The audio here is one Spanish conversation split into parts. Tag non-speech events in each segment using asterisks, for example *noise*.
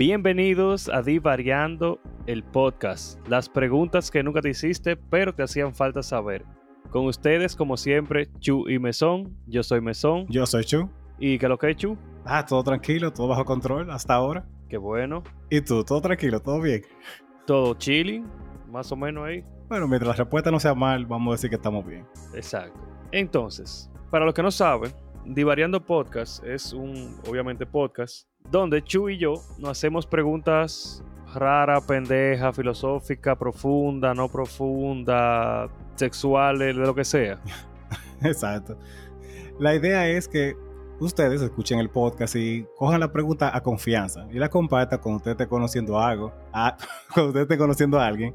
Bienvenidos a Divariando el podcast. Las preguntas que nunca te hiciste, pero te hacían falta saber. Con ustedes, como siempre, Chu y Mesón. Yo soy Mesón. Yo soy Chu. ¿Y qué lo que es Chu? Ah, todo tranquilo, todo bajo control hasta ahora. Qué bueno. ¿Y tú? ¿Todo tranquilo? ¿Todo bien? Todo chilling, más o menos ahí. Bueno, mientras la respuesta no sea mal, vamos a decir que estamos bien. Exacto. Entonces, para los que no saben, Divariando Podcast es un, obviamente, podcast donde Chu y yo nos hacemos preguntas raras, pendejas, filosóficas, profundas, no profundas, sexuales, de lo que sea. *laughs* Exacto. La idea es que ustedes escuchen el podcast y cojan la pregunta a confianza y la compartan cuando usted esté conociendo algo, a, *laughs* cuando usted esté conociendo a alguien,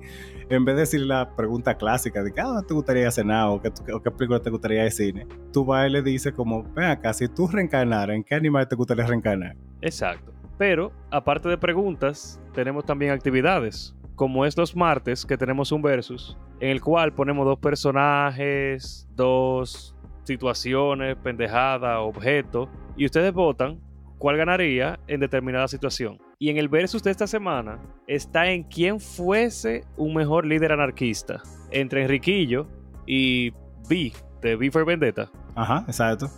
en vez de decir la pregunta clásica de qué ah, te gustaría cenar o qué película te gustaría de cine, tú vas y le dices como, ven acá, si tú reencarnaras, ¿en qué animal te gustaría reencarnar? Exacto. Pero, aparte de preguntas, tenemos también actividades. Como es los martes, que tenemos un versus, en el cual ponemos dos personajes, dos situaciones, pendejadas, objetos, y ustedes votan cuál ganaría en determinada situación. Y en el versus de esta semana está en quién fuese un mejor líder anarquista entre Enriquillo y B, de B for Vendetta. Ajá, exacto.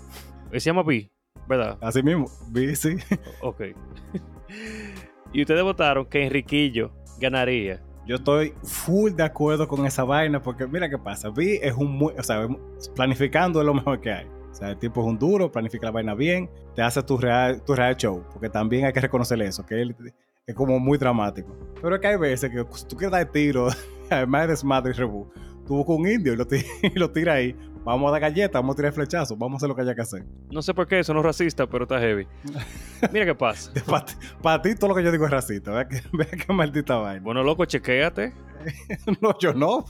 Se llama B, ¿verdad? Así mismo, B, sí. Ok. *laughs* y ustedes votaron que Enriquillo ganaría. Yo estoy full de acuerdo con esa vaina porque mira qué pasa. Vi es un muy, o sea, planificando es lo mejor que hay. O sea, el tipo es un duro, planifica la vaina bien, te hace tu real, tu real show, porque también hay que reconocerle eso, que él es como muy dramático. Pero es que hay veces que tú quieres dar tiro, *laughs* además de desmadre y rebu, tú un indio y lo, *laughs* y lo tira ahí. Vamos a dar galletas, vamos a tirar flechazos, vamos a hacer lo que haya que hacer. No sé por qué, eso no es racista, pero está heavy. *laughs* Mira qué pasa. Para ti todo lo que yo digo es racista. Vea que, vea qué maldita vaina. Bueno, loco, chequéate. *laughs* no, yo no.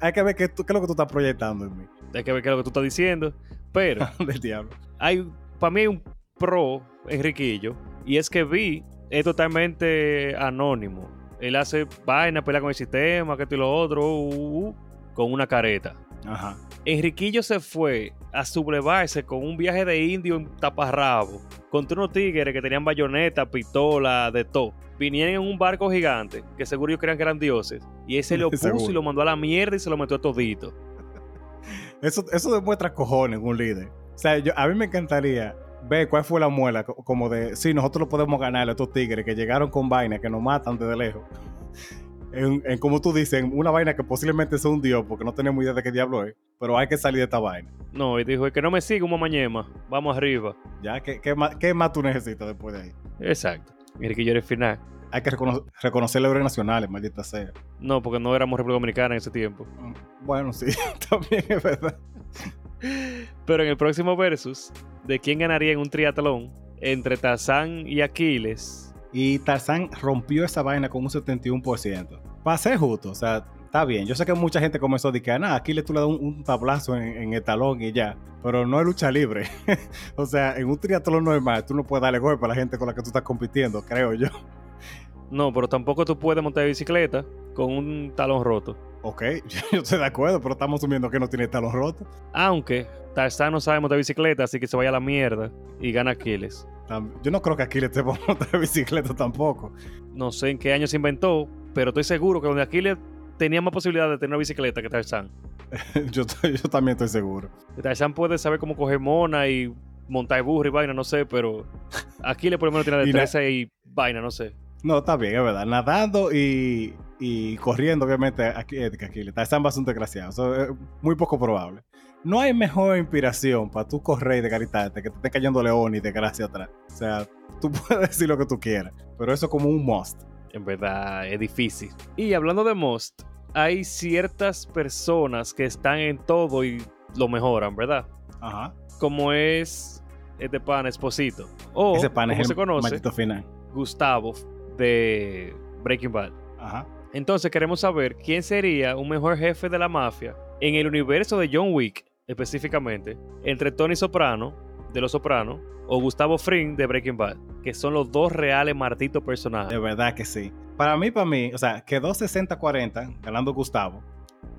hay que ver qué, qué, es lo que tú estás proyectando en mí. Hay que ver qué es lo que tú estás diciendo. Pero... *laughs* Del diablo. Hay, para mí hay un pro, Enriquillo, y es que vi es totalmente anónimo. Él hace vaina, pelea con el sistema, que esto y lo otro, uh, uh, uh, con una careta. Ajá. Enriquillo se fue a sublevarse con un viaje de indio en taparrabo contra unos tigres que tenían bayoneta, pistola, de todo. Vinieron en un barco gigante, que seguro ellos creían que eran dioses, y ese *laughs* lo puso y lo mandó a la mierda y se lo metió a todito. *laughs* Eso, eso demuestra cojones un líder. O sea, yo, a mí me encantaría ver cuál fue la muela, como de, sí, nosotros lo podemos ganar a estos tigres que llegaron con vaina, que nos matan desde lejos. En, en, como tú dices, en una vaina que posiblemente sea un dios, porque no tenemos idea de qué diablo es, pero hay que salir de esta vaina. No, y dijo, que no me siga un mañema, vamos arriba. Ya, ¿qué, qué, más, qué más tú necesitas después de ahí? Exacto. Mire que yo era el final. Hay que reconocer, reconocer los nacionales, maldita sea. No, porque no éramos República Dominicana en ese tiempo. Bueno, sí, *laughs* también es verdad. Pero en el próximo versus, ¿de quién ganaría en un triatlón entre Tarzán y Aquiles? Y Tarzán rompió esa vaina con un 71%. Para ser justo, o sea, está bien. Yo sé que mucha gente comenzó a decir, nada, Aquiles tú le das un, un tablazo en, en, el talón y ya. Pero no es lucha libre. *laughs* o sea, en un triatlón normal, tú no puedes darle golpe a la gente con la que tú estás compitiendo, creo yo. No, pero tampoco tú puedes montar bicicleta con un talón roto. Ok, *laughs* yo estoy de acuerdo, pero estamos asumiendo que no tiene talón roto. Aunque Tarzán no sabe montar bicicleta, así que se vaya a la mierda y gana Aquiles. Yo no creo que Aquiles te *laughs* pueda montar bicicleta tampoco. No sé en qué año se inventó, pero estoy seguro que donde Aquiles tenía más posibilidad de tener una bicicleta que Tarzán. *laughs* yo, yo también estoy seguro. Tarzán puede saber cómo coger mona y montar burro y vaina, no sé, pero Aquiles por lo menos tiene *laughs* destreza y, y vaina, no sé. No, está bien, es verdad. Nadando y, y corriendo, obviamente, aquí, Aquiles. Tarzán bastante desgraciado. Eso es muy poco probable. No hay mejor inspiración para tú correr y desgaritarte que te esté cayendo león y desgracia atrás. O sea, tú *laughs* puedes decir lo que tú quieras, pero eso es como un must. En verdad, es difícil. Y hablando de must, hay ciertas personas que están en todo y lo mejoran, ¿verdad? Ajá. Como es este pan Esposito. O, Ese pan como es se el conoce, final. Gustavo de Breaking Bad. Ajá. Entonces queremos saber quién sería un mejor jefe de la mafia en el universo de John Wick, específicamente, entre Tony Soprano, de Los Sopranos, o Gustavo Fring, de Breaking Bad, que son los dos reales martitos personajes. De verdad que sí. Para mí, para mí, o sea, quedó 60-40 ganando Gustavo.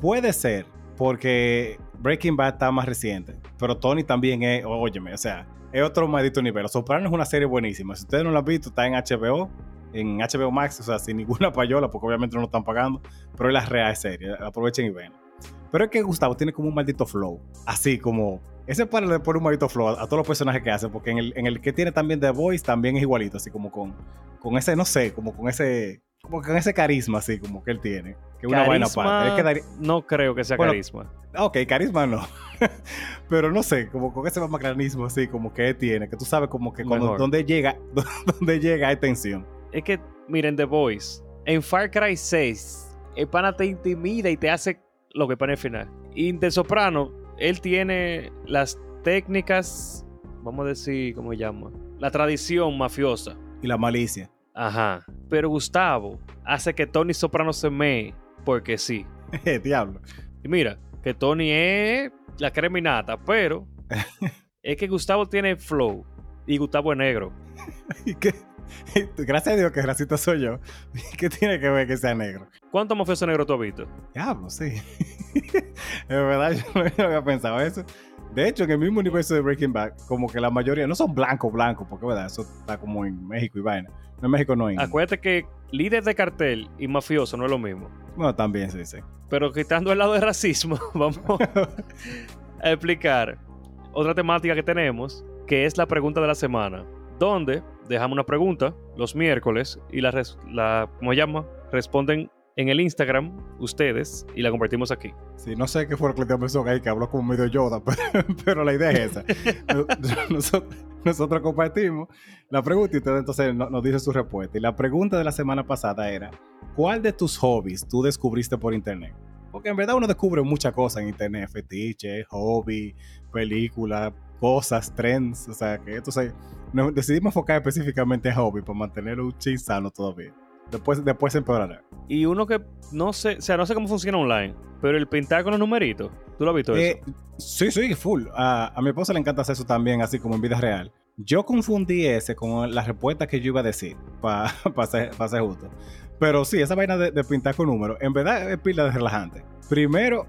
Puede ser porque Breaking Bad está más reciente, pero Tony también es, óyeme, o sea, es otro maldito nivel. Los Sopranos es una serie buenísima. Si ustedes no la han visto, está en HBO, en HBO Max, o sea, sin ninguna *laughs* payola, porque obviamente no lo están pagando, pero es la real serie. Aprovechen y ven. Pero es que Gustavo tiene como un maldito flow, así como ese para le pone un maldito flow a, todos los personajes que hace, porque en el, en el que tiene también The Voice también es igualito, así como con, con ese, no sé, como con ese como con ese carisma así como que él tiene. Que una vaina aparte. No creo que sea carisma. Ok, carisma no. *laughs* Pero no sé, como con ese macranismo así como que él tiene, que tú sabes como que cuando, donde llega, *laughs* donde llega hay tensión. Es que, miren, The Voice, en Far Cry 6, el pana te intimida y te hace lo que pone al final. Y de Soprano, él tiene las técnicas, vamos a decir, ¿cómo se llama? La tradición mafiosa. Y la malicia. Ajá. Pero Gustavo hace que Tony Soprano se mee porque sí. *laughs* Diablo. Y mira, que Tony es la creminata, pero *laughs* es que Gustavo tiene flow y Gustavo es negro. ¿Y qué? *laughs* Gracias a Dios que racista soy yo. *laughs* ¿Qué tiene que ver que sea negro? ¿Cuántos mafiosos negros tú has visto? Diablo, sí. *laughs* es verdad, yo no había pensado eso. De hecho, en el mismo universo de Breaking Bad, como que la mayoría no son blancos, blancos, porque verdad, eso está como en México y vaina. No en México, no en. Acuérdate que líder de cartel y mafioso no es lo mismo. Bueno, también sí, sí. Pero quitando el lado de racismo, vamos a explicar otra temática que tenemos, que es la pregunta de la semana, donde dejamos una pregunta los miércoles y la, la ¿cómo llama? Responden en el Instagram ustedes y la compartimos aquí. Sí, no sé qué fue lo que le pensó ahí, que habló como medio Yoda, *laughs* pero, la idea es esa. *laughs* nosotros, compartimos la pregunta y ustedes entonces nos, dice su respuesta. Y la pregunta de la semana pasada era, ¿cuál de tus hobbies tú descubriste por internet? Porque en verdad uno descubre muchas cosas en internet, fetiches, hobby, películas, cosas, trends, o sea, que entonces nos decidimos enfocar específicamente en hobby para mantenerlo un ching sano todavía. Después, después se empeorará. Y uno que no sé, o sea, no sé cómo funciona online, pero el pintar con los numeritos, ¿tú lo has visto eh, eso? Sí, sí, full. A, mi esposa le encanta hacer eso también, así como en vida real. Yo confundí ese con la respuesta que yo iba a decir, *laughs* para ser, ser, justo. Pero sí, esa vaina de, pintar con números, en verdad es pila de relajante. Primero,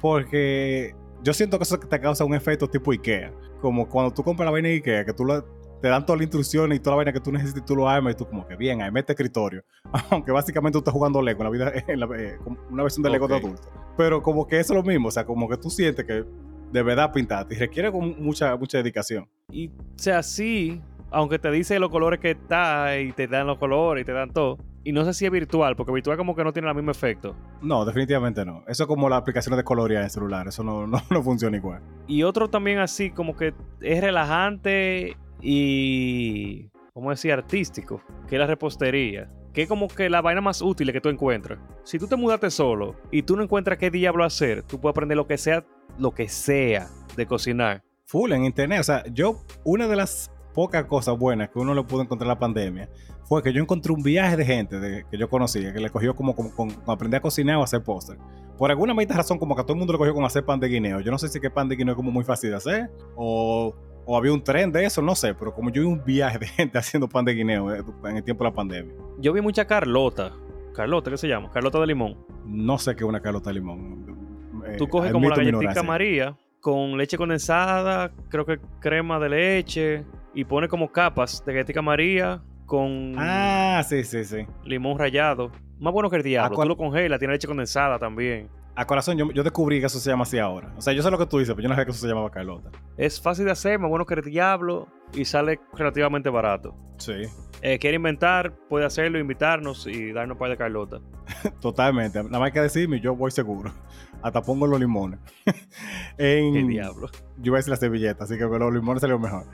porque yo siento que eso te causa un efecto tipo Ikea. Como cuando tú compras la vaina de Ikea, que tú lo te dan toda la instrucción y toda la vaina que tú necesitas y tú lo armas y tú como que bien, ahí mete escritorio. *laughs* Aunque básicamente tú estás jugando Lego en la vida, en la, eh, una versión de Lego de adulto. Pero como que eso es lo mismo, o sea, como que tú sientes que de verdad pintaste y requiere mucha, mucha dedicación. Y o sea, sí, aunque te dice los colores que está y te dan los colores y te dan todo. Y no sé si es virtual, porque virtual como que no tiene el mismo efecto. No, definitivamente no. Eso es como las aplicaciones de colorear en celular. Eso no, *laughs* no, no funciona igual. Y otro también así, como que es relajante y, ¿cómo decir, artístico, que es la repostería. Que es como que la vaina más útil que tú encuentras. Si tú te mudaste solo y tú no encuentras qué diablo hacer, tú puedes aprender lo que sea, lo que sea de cocinar. Full en internet. O sea, yo, una de las pocas cosas buenas que uno le pudo encontrar en la pandemia fue que yo encontré un viaje de gente que yo conocía que le cogió como, con aprender a cocinar o hacer póster. Por alguna razón, como que a todo el mundo le cogió con hacer pan de guineo. Yo no sé si que pan de guineo es como muy fácil de hacer o o había un tren de eso, no sé, pero como yo vi un viaje de gente *laughs* haciendo pan de guineo eh, en el tiempo de la pandemia. Yo vi mucha Carlota. Carlota, ¿qué se llama? Carlota de limón. No sé qué es una Carlota de limón. Eh, Tú coges como la galletita María con leche condensada, creo que crema de leche y pone como capas de galletita María con Ah, sí, sí, sí. Limón rallado. Más bueno que el diablo. Tú lo congelas, tiene leche condensada también a corazón, yo, yo, descubrí que eso se llama así ahora. O sea, yo sé lo que tú dices, pero yo no sé que eso se llamaba Carlota. Es fácil de hacer, más bueno que el diablo y sale relativamente barato. Sí. Eh, quiere inventar, puede hacerlo, invitarnos y darnos un par de Carlota. *laughs* Totalmente. Nada más hay que decirme, yo voy seguro. *laughs* Hasta pongo los limones. *laughs* en, ¿Qué diablo? Yo voy a decir la servilleta, así que los limones salieron mejor.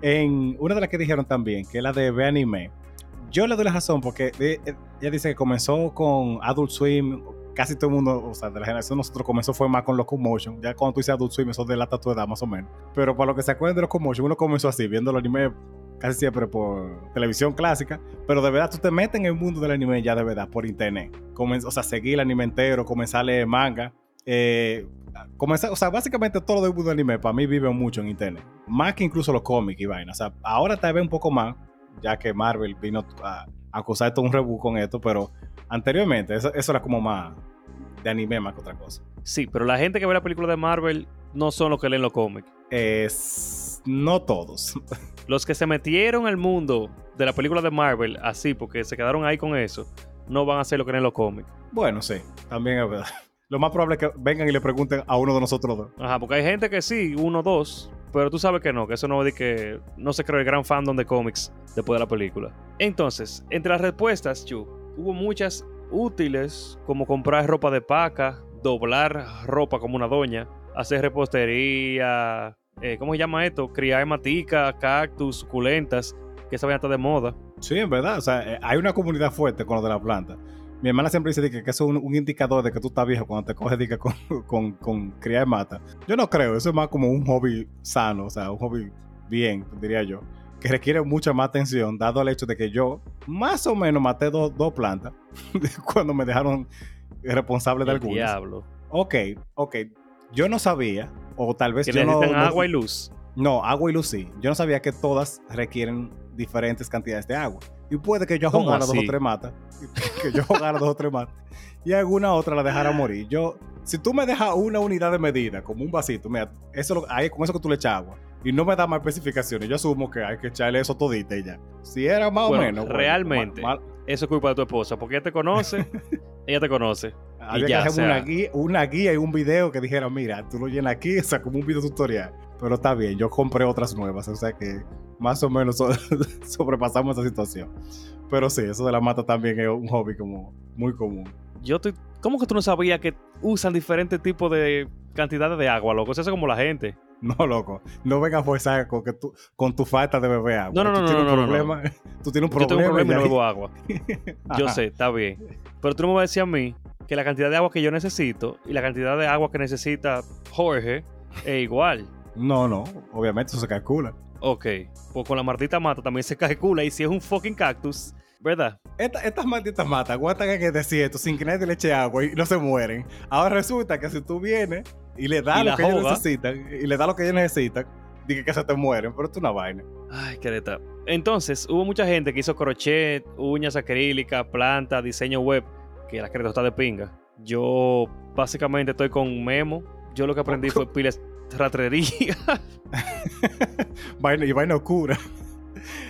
En una de las que dijeron también, que es la de Ve Anime. Yo le doy la razón porque eh, ella dice que comenzó con Adult Swim casi todo el mundo, o sea, de la generación de nosotros comenzó fue más con Locomotion. Ya cuando tú dices Adult Swim, eso delata tu edad más o menos. Pero para lo que se acuerdan de Locomotion, uno comenzó así, viendo el anime casi siempre por televisión clásica. Pero de verdad, tú te metes en el mundo del anime ya de verdad, por internet. o sea, seguir el anime entero, comenzar a leer manga. Eh, comenzar, o sea, básicamente todo lo mundo del anime para mí vive mucho en internet. Más que incluso los cómics y vainas. O sea, ahora tal vez un poco más, ya que Marvel vino a, acusar todo un reboot con esto, pero anteriormente eso, era como más de anime más que otra cosa. Sí, pero la gente que ve la película de Marvel no son los que leen los cómics. Es... No todos. *laughs* Los que se metieron al mundo de la película de Marvel así, porque se quedaron ahí con eso, no van a ser lo que leen los cómics. Bueno, sí, también es verdad. Lo más probable es que vengan y le pregunten a uno de nosotros dos. Ajá, porque hay gente que sí, uno, dos, pero tú sabes que no, que eso no de que no se creó el gran fandom de cómics después de la película. Entonces, entre las respuestas, Chu, hubo muchas útiles, como comprar ropa de paca, doblar ropa como una doña, hacer repostería, eh, ¿cómo se llama esto? Criar matica, cactus, suculentas, que esa vaina está de moda. Sí, en verdad. O sea, eh, hay una comunidad fuerte con lo de la planta. Mi hermana siempre dice que, eso es un, indicador de que tú estás viejo cuando te coges con, *laughs* con, con criar mata. Yo no creo, eso es más como un hobby sano, o sea, un hobby bien, diría yo, que requiere mucha más atención, dado el hecho de que yo más o menos maté dos dos plantas *laughs* cuando me dejaron responsable de El algunas. diablo. Ok, ok. Yo no sabía, o tal vez Que yo no, necesitan no- agua y luz. no, agua y luz sí. Yo no sabía que todas requieren diferentes cantidades de agua. Y puede que yo ¿Cómo jugara dos o tres matas. *laughs* Que yo jugara dos o tres matas. Y alguna otra la dejara morir. Yo, si tú me dejas una unidad de medida, como un vasito, mira, eso lo- ahí con eso que tú le echas agua. Y no me da más especificaciones. Yo asumo que hay que echarle eso todita y ya. Si era más Bueno, o menos. bueno, realmente. mal- mal- Eso es culpa de tu esposa, porque ella te conoce, *laughs* ella te conoce. había ya, que hacer o sea- una, guía, una guía y un video que dijera, mira, tú lo llenas aquí, *laughs* o sea, como un video tutorial. Pero está bien, yo compré otras nuevas, o sea que más o menos so- *laughs* sobrepasamos esa situación. Pero sí, eso de la mata también es un hobby como muy común. Yo estoy. ¿Cómo que tú no sabías que usan diferentes tipos de cantidades de agua, loco? Eso es como la gente. No, loco, no vengas a forzar con, que tú, con tu falta de beber agua. No, no, tú no, tienes no, un no, no, problema, Tú tienes un Yo tengo un problema y no bebo agua. *laughs* Yo sé, está bien. Pero tú no me vas a decir a mí que la cantidad de agua que yo necesito y la cantidad de agua que necesita Jorge es igual. No, no, obviamente eso se calcula. Ok, pues con la maldita mata también se calcula y si es un fucking cactus, ¿verdad? Esta- estas malditas matas aguantan en el desierto sin que nadie le eche agua y no se mueren. Ahora resulta que si tú vienes y le das Y lo que ellos necesitan y le das lo que ellos necesitan, dije que se te mueren, pero esto es una vaina. Ay, qué neta. Entonces, hubo mucha gente que hizo crochet, uñas acrílicas, plantas, diseño web, que la creta está de pinga. Yo básicamente estoy con Memo. Yo lo que aprendí fue pilas ratrería. *laughs* vaina y vaina oscura.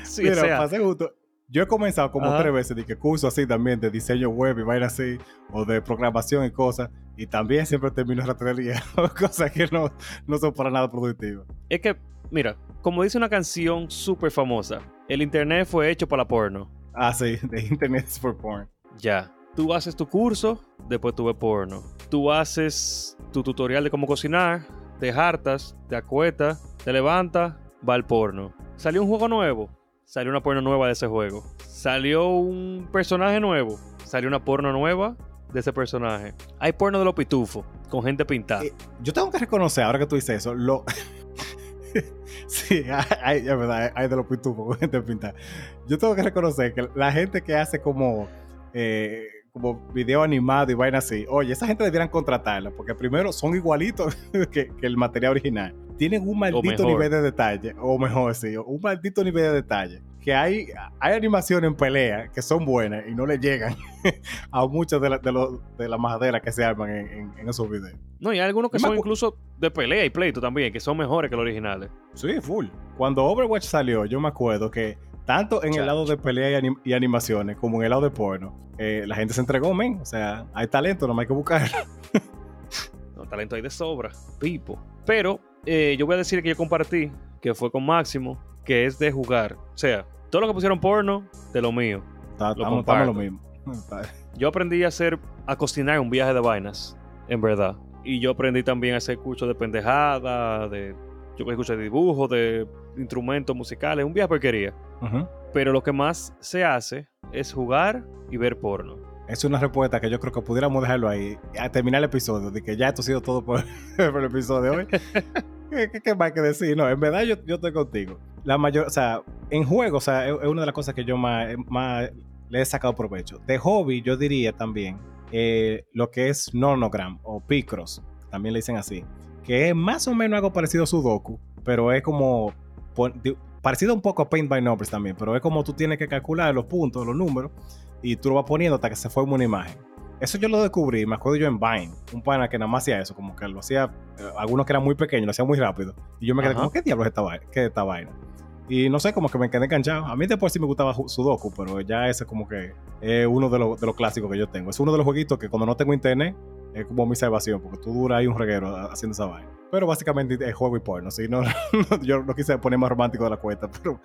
sí, Mira, o sea, pasé justo. Yo he comenzado como Ajá. tres veces de que curso así también de diseño web y vaina así, o de programación y cosas, y también siempre termino ratería, *laughs* cosas que no, no son para nada productivas. es que, mira, como dice una canción súper famosa, el internet fue hecho para porno. Ah, sí, *laughs* de Internet is for Porn. Ya. Tú haces tu curso, después tú ves porno. Tú haces tu tutorial de cómo cocinar, te hartas, te acuestas, te levantas, va al porno. Salió un juego nuevo, salió una porno nueva de ese juego. Salió un personaje nuevo, salió una porno nueva de ese personaje. Hay porno de los pitufos, con gente pintada. Eh, Yo tengo que reconocer, ahora que tú dices eso, lo. *laughs* sí, hay, hay de los pitufos con gente pintada. Yo tengo que reconocer que la gente que hace como. eh, como video animado y vaina así. Oye, esa gente debieran contratarla, porque primero son igualitos *laughs* que, que el material original. Tienen un maldito nivel de detalle, o mejor, sí, un maldito nivel de detalle. Que hay, hay animaciones en pelea que son buenas y no le llegan *laughs* a muchas de, la- de, los- de las maderas que se arman en, en- en esos videos. No, y hay algunos que son incluso de pelea y pleito también, que son mejores que los originales. Sí, full. Cuando Overwatch salió, yo me acuerdo que tanto en el lado de pelea y, anim- y animaciones como en el lado de porno, eh, la gente se entregó, men. O sea, hay talento, no hay que buscar. *laughs* No, talento hay de sobra, pipo. Pero eh, yo voy a decir que yo compartí, que fue con Máximo, que es de jugar. O sea, todo lo que pusieron porno, de lo mío. Está- Lo Estamos lo mismo. *laughs* Está- Yo aprendí a hacer, a cocinar un viaje de vainas, en verdad. Y yo aprendí también a hacer cursos de pendejada, de yo que escucho de dibujo, de instrumentos musicales, un viaje porquería. Pero lo que más se hace es jugar y ver porno. Es una respuesta que yo creo que pudiéramos dejarlo ahí. A terminar el episodio, de que ya esto ha sido todo por, *laughs* por el episodio de hoy. *laughs* ¿Qué, qué- qué más hay que decir? No, en verdad yo, yo estoy contigo. La mayor, o sea, en juego, o sea, es, es una de las cosas que yo más, más le he sacado provecho. De hobby, yo diría también eh, lo que es Nonogram o Picross, también le dicen así, que es más o menos algo parecido a Sudoku, pero es como parecido un poco a Paint by Numbers también, pero es como tú tienes que calcular los puntos, los números, y tú lo vas poniendo hasta que se forme una imagen. Eso yo lo descubrí, me acuerdo yo en Vine, un pana que nada más hacía eso, como que lo hacía, eh, algunos que eran muy pequeños, lo hacía muy rápido. Y yo me quedé Ajá. como, ¿qué diablos es esta, qué es esta vaina? Y no sé, como que me quedé enganchado. A mí después sí me gustaba Sudoku, pero ya ese como que es uno de, los- de los clásicos que yo tengo. Es uno de los jueguitos que cuando no tengo internet es como mi salvación, porque tú duras ahí un reguero haciendo esa vaina. Pero básicamente es juego y porno, ¿sí? No, *laughs* no- yo no quise poner más romántico de la cuenta, *laughs* pero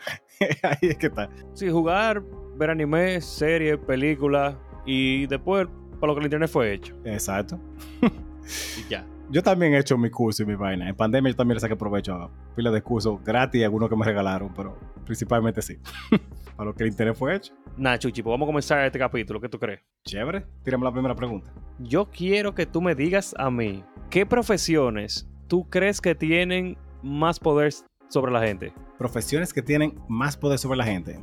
ahí es que está. Sí, jugar, ver anime, series, películas y después para lo que el internet fue hecho. Exacto. Y ya. Yo también he hecho mi curso y mi vaina. En pandemia yo también le saqué provecho a pilas de cursos gratis, algunos que me regalaron, pero principalmente sí. *laughs* Para lo que el internet fue hecho. Nah, Chuchi, pues vamos a comenzar este capítulo. ¿Qué tú crees? Chévere. Tírame la primera pregunta. Yo quiero que tú me digas a mí, ¿qué profesiones tú crees que tienen más poder sobre la gente? Profesiones que tienen más poder sobre la gente.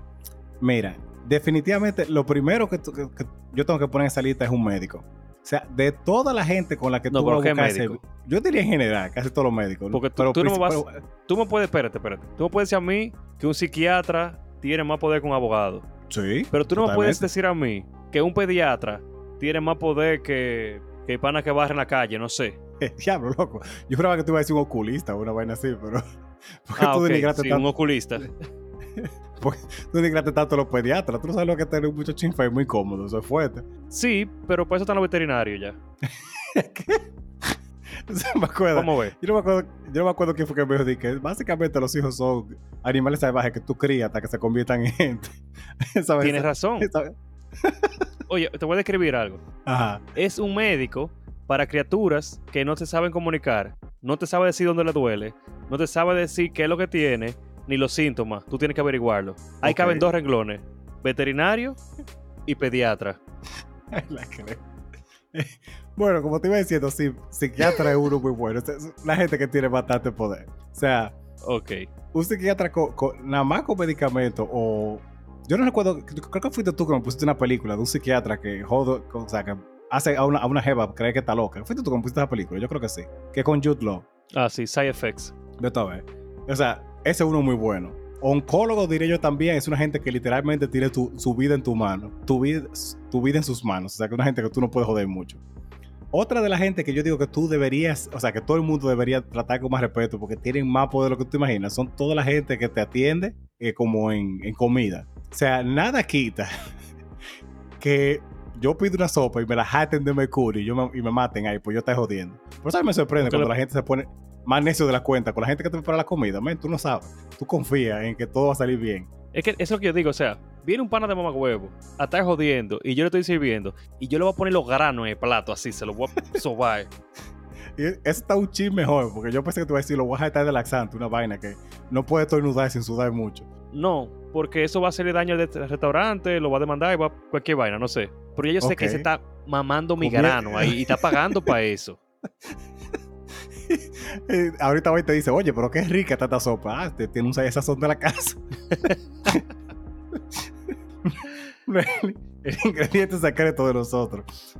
Mira, definitivamente lo primero que- que yo tengo que poner en esa lista es un médico. O sea, de toda la gente con la que No, tú vas a ¿qué buscar Yo diría en general, casi todos los médicos. Porque tú- pero tú no me vas- Tú me puedes, espérate, espérate. Tú me puedes decir a mí que un psiquiatra tiene más poder que un abogado. Sí. Pero tú no me puedes decir a mí que un pediatra tiene más poder que, que pana que barre en la calle, no sé. *laughs* Diablo, loco. Yo juraba que tú ibas a decir un oculista o una vaina así, pero. *laughs* Porque Ah, tú ok, denigraste sí, tanto- un oculista. *laughs* *laughs* Tú denigraste tanto a los pediatras. Tú no sabes lo que es tener un muchacho enfermo muy cómodo. Eso es fuerte. Sí, pero por eso están los veterinarios ya. *laughs* Eso *laughs* me acuerdo. Vamos a ver. Yo no me acuerdo, yo no me acuerdo quién fue que me dijo que básicamente los hijos son animales salvajes que tú crías hasta que se conviertan en gente. ¿Sabes? Tienes razón. ¿Sabes? Oye, te voy a describir algo. Ajá. Es un médico para criaturas que no te saben comunicar, no te sabe decir dónde le duele, no te sabe decir qué es lo que tiene, ni los síntomas. Tú tienes que averiguarlo. Ahí caben dos renglones: veterinario y pediatra. *laughs* La. *laughs* Bueno, como te iba diciendo, sí, psiquiatra es uno muy bueno. La gente que tiene bastante poder. O sea, Ok. un psiquiatra con, con- nada más con medicamentos o yo no recuerdo creo que fuiste tú que me pusiste una película de un psiquiatra que jodo o sea que hace a una, a una jeva creer que está loca fuiste tú que me pusiste esa película yo creo que sí que con Jude Law Ah, sí, side effects. de todo o sea ese es uno muy bueno oncólogo diré yo también es una gente que literalmente tiene tu, su vida en tu mano tu vida, tu vida en sus manos o sea que es una gente que tú no puedes joder mucho otra de la gente que yo digo que tú deberías, o sea, que todo el mundo debería tratar con más respeto porque tienen más poder de lo que tú imaginas, son toda la gente que te atiende eh, como en, en comida. O sea, nada quita *laughs* que yo pido una sopa y me la jaten de mercurio y, yo me, y me maten ahí, pues yo estoy jodiendo. Por eso me sorprende cuando la gente se pone más necio de la cuenta, con la gente que te prepara la comida, men, tú no sabes, tú confías en que todo va a salir bien. Es que eso es lo que yo digo, o sea, viene un pana de mamá huevo a estar jodiendo y yo le estoy sirviendo y yo le voy a poner los granos en el plato así, se los voy a *laughs* sobar. Y eso está un chin mejor, porque yo pensé que te iba a decir, lo voy a estar de laxante, una vaina que no puede estornudar sin sudar mucho. No, porque eso va a hacerle daño al restaurante, lo va a demandar y va a cualquier vaina, no sé. Pero yo sé que se está mamando mi Comie- grano ahí y está pagando para *laughs* eso. *laughs* Eh, ahorita va y te dice, oye, pero qué rica está esta sopa. Ah, te, tiene un sazón de la casa. *laughs* El ingrediente secreto de nosotros.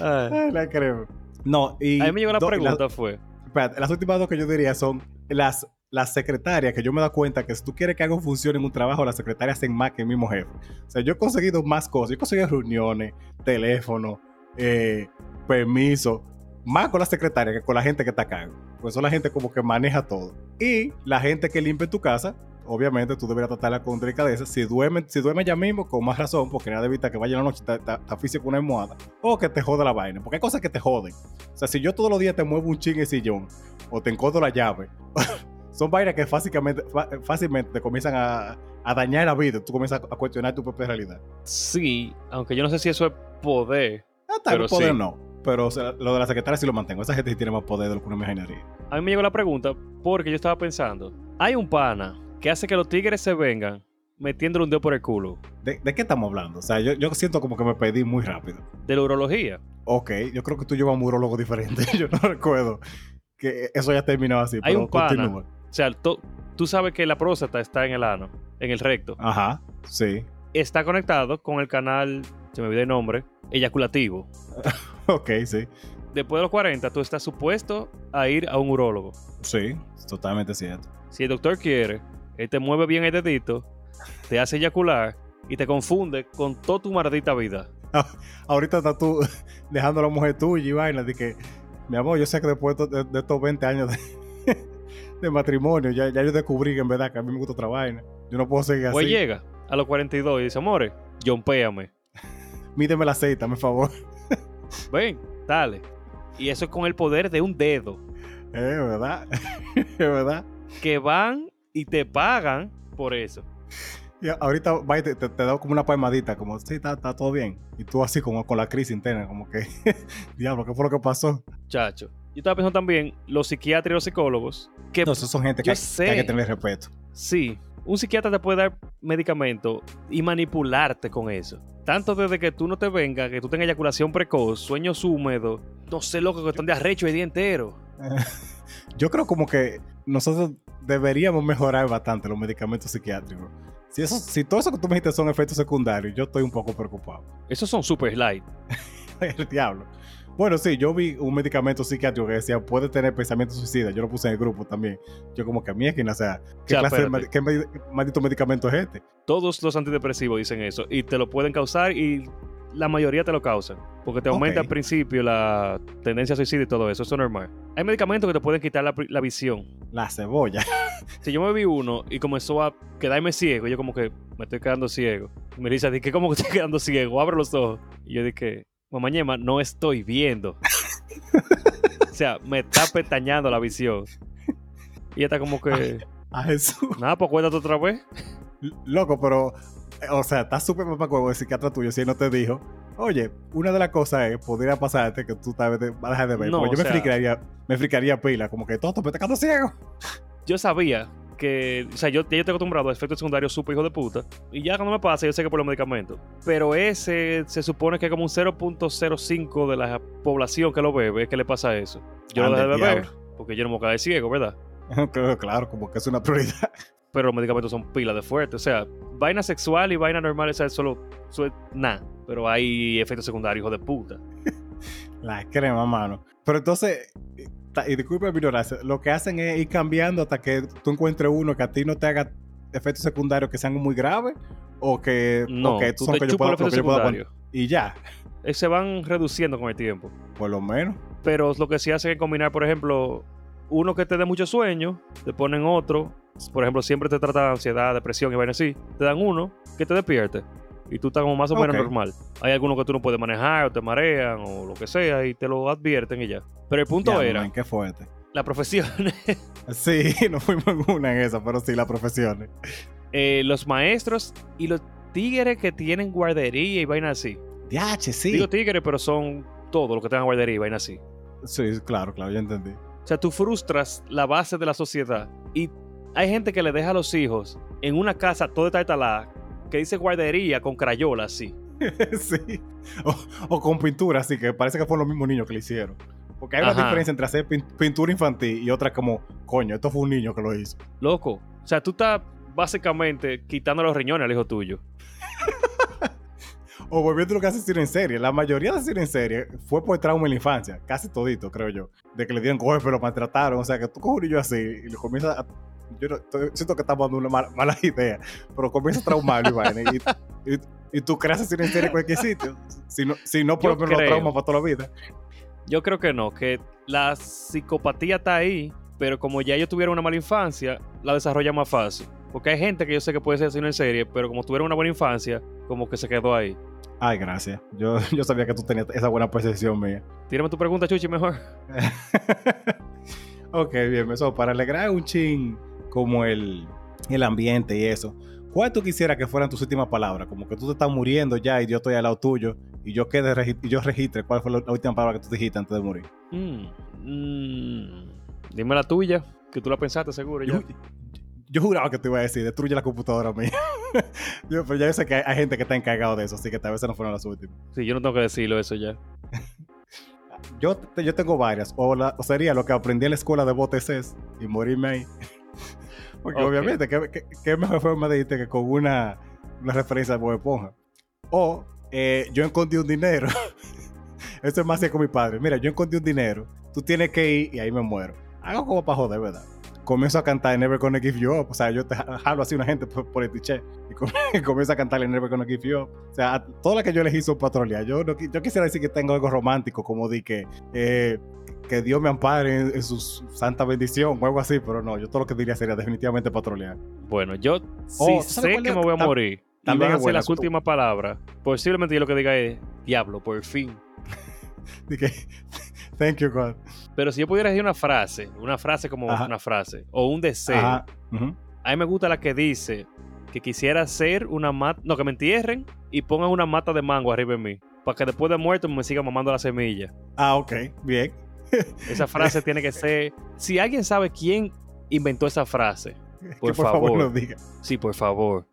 Ay. Ay, la creo. No, y. A mí me llegó do- pregunta, fue. espérate, las últimas dos que yo diría son las, las secretarias, que yo me he dado cuenta que si tú quieres que algo funcione en un trabajo, las secretarias hacen más que el mismo jefe. O sea, yo he conseguido más cosas. Yo he conseguido reuniones, teléfono, eh, permiso, más con la secretaria que con la gente que está a cargo. Pues son la gente como que maneja todo. Y la gente que limpia tu casa, obviamente tú deberías tratarla con delicadeza. Si duerme, si duerme ya mismo, con más razón, porque nada evita que vaya en la noche y te, asfixie con una almohada. O que te joda la vaina. Porque hay cosas que te joden. O sea, si yo todos los días te muevo un ching el sillón, o te encodo la llave, *laughs* son vainas que fácilmente, fácilmente te comienzan a, a dañar la vida. Tú comienzas a cuestionar tu propia realidad. Sí, aunque yo no sé si eso es poder. Ah, tal Pero poder sí. no. Pero o sea, lo de la secretaria sí lo mantengo. Esa gente sí tiene más poder de lo que uno imaginaría. A mí me llegó la pregunta porque yo estaba pensando, hay un pana que hace que los tigres se vengan metiéndole un dedo por el culo ¿De, de qué estamos hablando? O sea, yo, yo siento como que me pedí muy rápido. de la urología. Ok, yo creo que tú llevas un urologo diferente. *laughs* yo no recuerdo que eso ya terminado así. Hay pero un pana. continúa. O sea, tú sabes que la próstata está en el ano, en el recto. Ajá, sí. Está conectado con el canal, se me olvidó el nombre, eyaculativo. *laughs* Ok, sí. Después de los 40, tú estás supuesto a ir a un urólogo. Sí, es totalmente cierto. Si el doctor quiere, él te mueve bien el dedito, te hace eyacular y te confunde con toda tu maldita vida. *laughs* Ahorita estás tú *laughs* dejando a la mujer tuya y vaina de que, mi amor, yo sé que después de, estos 20 años de, matrimonio, ya, ya, yo descubrí que en verdad que a mí me gusta otra vaina. Yo no puedo seguir así. Pues llega a los 42 y dice, amores, péame. Mídeme la aceite, por favor. *laughs* Ven, dale. Y eso es con el poder de un dedo. Es verdad. *laughs* Es verdad. Que van y te pagan por eso. Y ahorita va te, te, da como una palmadita, como, sí, está, todo bien. Y tú así como con la crisis interna, como que, *laughs* diablo, ¿qué fue lo que pasó? Chacho. Yo estaba pensando también, los psiquiatras y los psicólogos, que... No, esos son gente que, que, hay que tener respeto. Sí, un psiquiatra te puede dar medicamento y manipularte con eso. Tanto desde que tú no te vengas, que tú tengas eyaculación precoz, sueños húmedos, no sé, loco, que están de arrecho el día entero. *laughs* Yo creo como que nosotros deberíamos mejorar bastante los medicamentos psiquiátricos. Si, eso, si todo eso que tú me dijiste son efectos secundarios, yo estoy un poco preocupado. Esos son super light. *laughs* El diablo. Bueno, sí, yo vi un medicamento psiquiátrico que decía puede tener pensamientos suicidas. Yo lo puse en el grupo también. Yo como que a mí es que no sea, ¿qué clase de, qué maldito medicamento es este? Todos los antidepresivos dicen eso y te lo pueden causar y la mayoría te lo causan. Porque te aumenta al principio la tendencia a suicidio y todo eso. Eso es normal. Hay medicamentos que te pueden quitar la, visión. La cebolla. *laughs* si yo me vi uno y comenzó a quedarme ciego, yo como que me estoy quedando ciego. Y me dice, ¿qué como que estoy quedando ciego? Abre los ojos. Y yo dije, mamá Ñema, no estoy viendo. *laughs* o sea, me está petañando la visión. Y está como que. A, Jesús. Nada, pues cuéntate otra vez. Loco, pero. O sea, está súper huevo el psiquiatra tuyo si él no te dijo. Oye, una de las cosas es, podría pasarte que tú tal vez vas a dejar de ver. No, yo me fricaría, me fricaría pila, como que todo me está quedando ciego. Yo sabía que, o sea, yo ya estoy acostumbrado a efectos secundarios súper hijo de puta. Y ya cuando me pasa, yo sé que por los medicamentos. Pero ese se supone que es como un 0.05 de la población que lo bebe, que le pasa eso. Yo lo dejé de beber, porque yo no me quedé ciego, ¿verdad? *laughs* claro, como que es una prioridad. *laughs* Pero los medicamentos son pilas de fuerte. O sea, vaina sexual y vaina normal, es solo, solo nada. Pero hay efectos secundarios, hijo de puta. *laughs* la crema, mano. Pero entonces, y disculpe mi ignorancia, lo que hacen es ir cambiando hasta que tú encuentres uno que a ti no te haga efectos secundarios que sean muy graves o que, no, que tú son que yo pueda, que yo pueda y ya. Eh, se van reduciendo con el tiempo. Por lo menos. Pero lo que sí hace es combinar, por ejemplo, uno que te dé mucho sueño, te ponen otro. Por ejemplo, siempre te trata de ansiedad, depresión y vaina así. Te dan uno que te despierte y tú estás como más o menos normal. Hay algunos que tú no puedes manejar o te marean o lo que sea y te lo advierten y ya. Pero el punto era... qué fuerte. La profesión. *laughs* sí, *laughs* no fuimos en una en esa, pero sí, la profesión. Eh, los maestros y los tigres que tienen guardería y vaina así. DH, sí. Digo tigres, pero son todos los que tengan guardería y vaina así. Sí, claro, claro, ya entendí. O sea, tú frustras la base de la sociedad y hay gente que le deja a los hijos en una casa toda talada que dice guardería con crayola, así. sí. *laughs* O, con pintura, así que parece que fueron los mismos niños que le hicieron. Porque hay una diferencia entre hacer pintura infantil y otra como, coño, esto fue un niño que lo hizo. Loco. O sea, tú estás básicamente quitando los riñones al hijo tuyo. *laughs* o volviendo lo que hace en serie. La mayoría de cine en serie fue por trauma en la infancia. Casi todito, creo yo. De que le dieron golpe, lo maltrataron. O sea, que tú coges un niño así y le comienzas a yo siento que estamos dando una mala, *laughs* idea, pero comienza a traumarlo y, y, y, tú creas así en serie en cualquier sitio. Si no, si no por lo menos trauma para toda la vida. Yo creo que no, que la psicopatía está ahí, pero como ya ellos tuvieron una mala infancia, la desarrolla más fácil. Porque hay gente que yo sé que puede ser así en serie, pero como tuvieron una buena infancia, como que se quedó ahí. Ay, gracias. Yo, *laughs* yo sabía que tú tenías esa buena percepción mía. Tírame tu pregunta, Chuchi, mejor. *laughs* ok, bien, eso, para alegrar un ching como el, el ambiente y eso. ¿Cuál tú quisieras que fueran tus últimas palabras? Como que tú te estás muriendo ya y yo estoy al lado tuyo y yo quede y yo registre cuál fue la, última palabra que tú dijiste antes de morir. Mm, mm, dime la tuya, que tú la pensaste seguro. Yo, yo, juraba que te iba a decir, destruye la computadora mía. *laughs* yo, pero ya sé que hay, gente que está encargado de eso, así que tal vez no fueron las últimas. Sí, yo no tengo que decirlo eso ya. *laughs* yo, yo tengo varias. O, o, sería lo que aprendí en la escuela de botes y morirme ahí. Porque obviamente, ¿qué, qué, mejor forma de irte que con una, una referencia de Bob Esponja? O eh, yo encontré un dinero. *laughs* Eso es más que con mi padre. Mira, yo encontré un dinero. Tú tienes que ir y ahí me muero. Hago como para joder, ¿verdad? comienzo a cantar Never Gonna Give You Up. O sea, yo te jalo así una gente por, por el tiché y com- *laughs* comienzo a cantar Never Gonna Give You Up. O sea, a- todo lo que yo elegí son patrullas. Yo, no yo quisiera decir que tengo algo romántico, como di que, eh, que Dios me ampare en, en su santa bendición o algo así, pero no, yo todo lo que diría sería definitivamente patrullar. Bueno, yo Oh, sí ¿tú sabes sé que me voy a morir. Y también van a es ser buena, las últimas palabras. Posiblemente yo lo que diga es, diablo, por fin. *laughs* Di que, thank you, God. Pero si yo pudiera decir una frase, una frase como Ajá. una frase, o un deseo, a mí me gusta la que dice que quisiera ser una mata, no, que me entierren y pongan una mata de mango arriba de mí, para que después de muerto me siga mamando la semilla. Ah, ok, bien. *laughs* Esa frase tiene que ser, si alguien sabe quién inventó esa frase, *laughs* Por por favor, favor. nos diga. sí, por favor.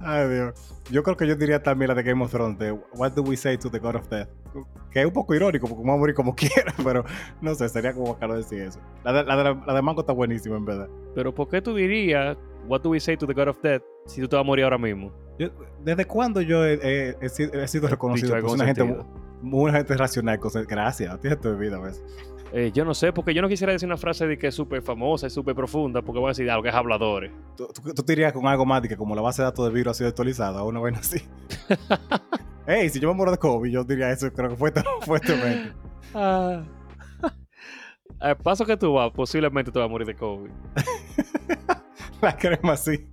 Ay, Dios. Yo creo que yo diría también la de Game of Thrones, de What do we say to the God of Death? Que es un poco irónico, porque vamos a morir como *laughs* quiera, pero no sé, sería como bacano decir eso. La de, la de, la de Mango está buenísima, en verdad. Pero ¿por qué tú dirías, what do we say to the God of Death, si tú te vas a morir ahora mismo? Yo- ¿Desde cuándo yo he, he- he sido, he sido reconocido por una gente, sentido. Una gente racional? Gracias, tienes tu vida, ¿ves? Eh, yo no sé, porque yo no quisiera decir una frase de que es súper famosa y súper profunda, porque voy a decir algo que es habladores. Tú, tú, tú te irías con algo más de que como la base de datos de virus ha sido actualizada o una vaina así. *laughs* Ey, si yo me muero de COVID, yo diría eso, creo que fue *laughs* fuertemente. Ah. Al *laughs* paso que tú vas, posiblemente te vas a morir de COVID. La crema así.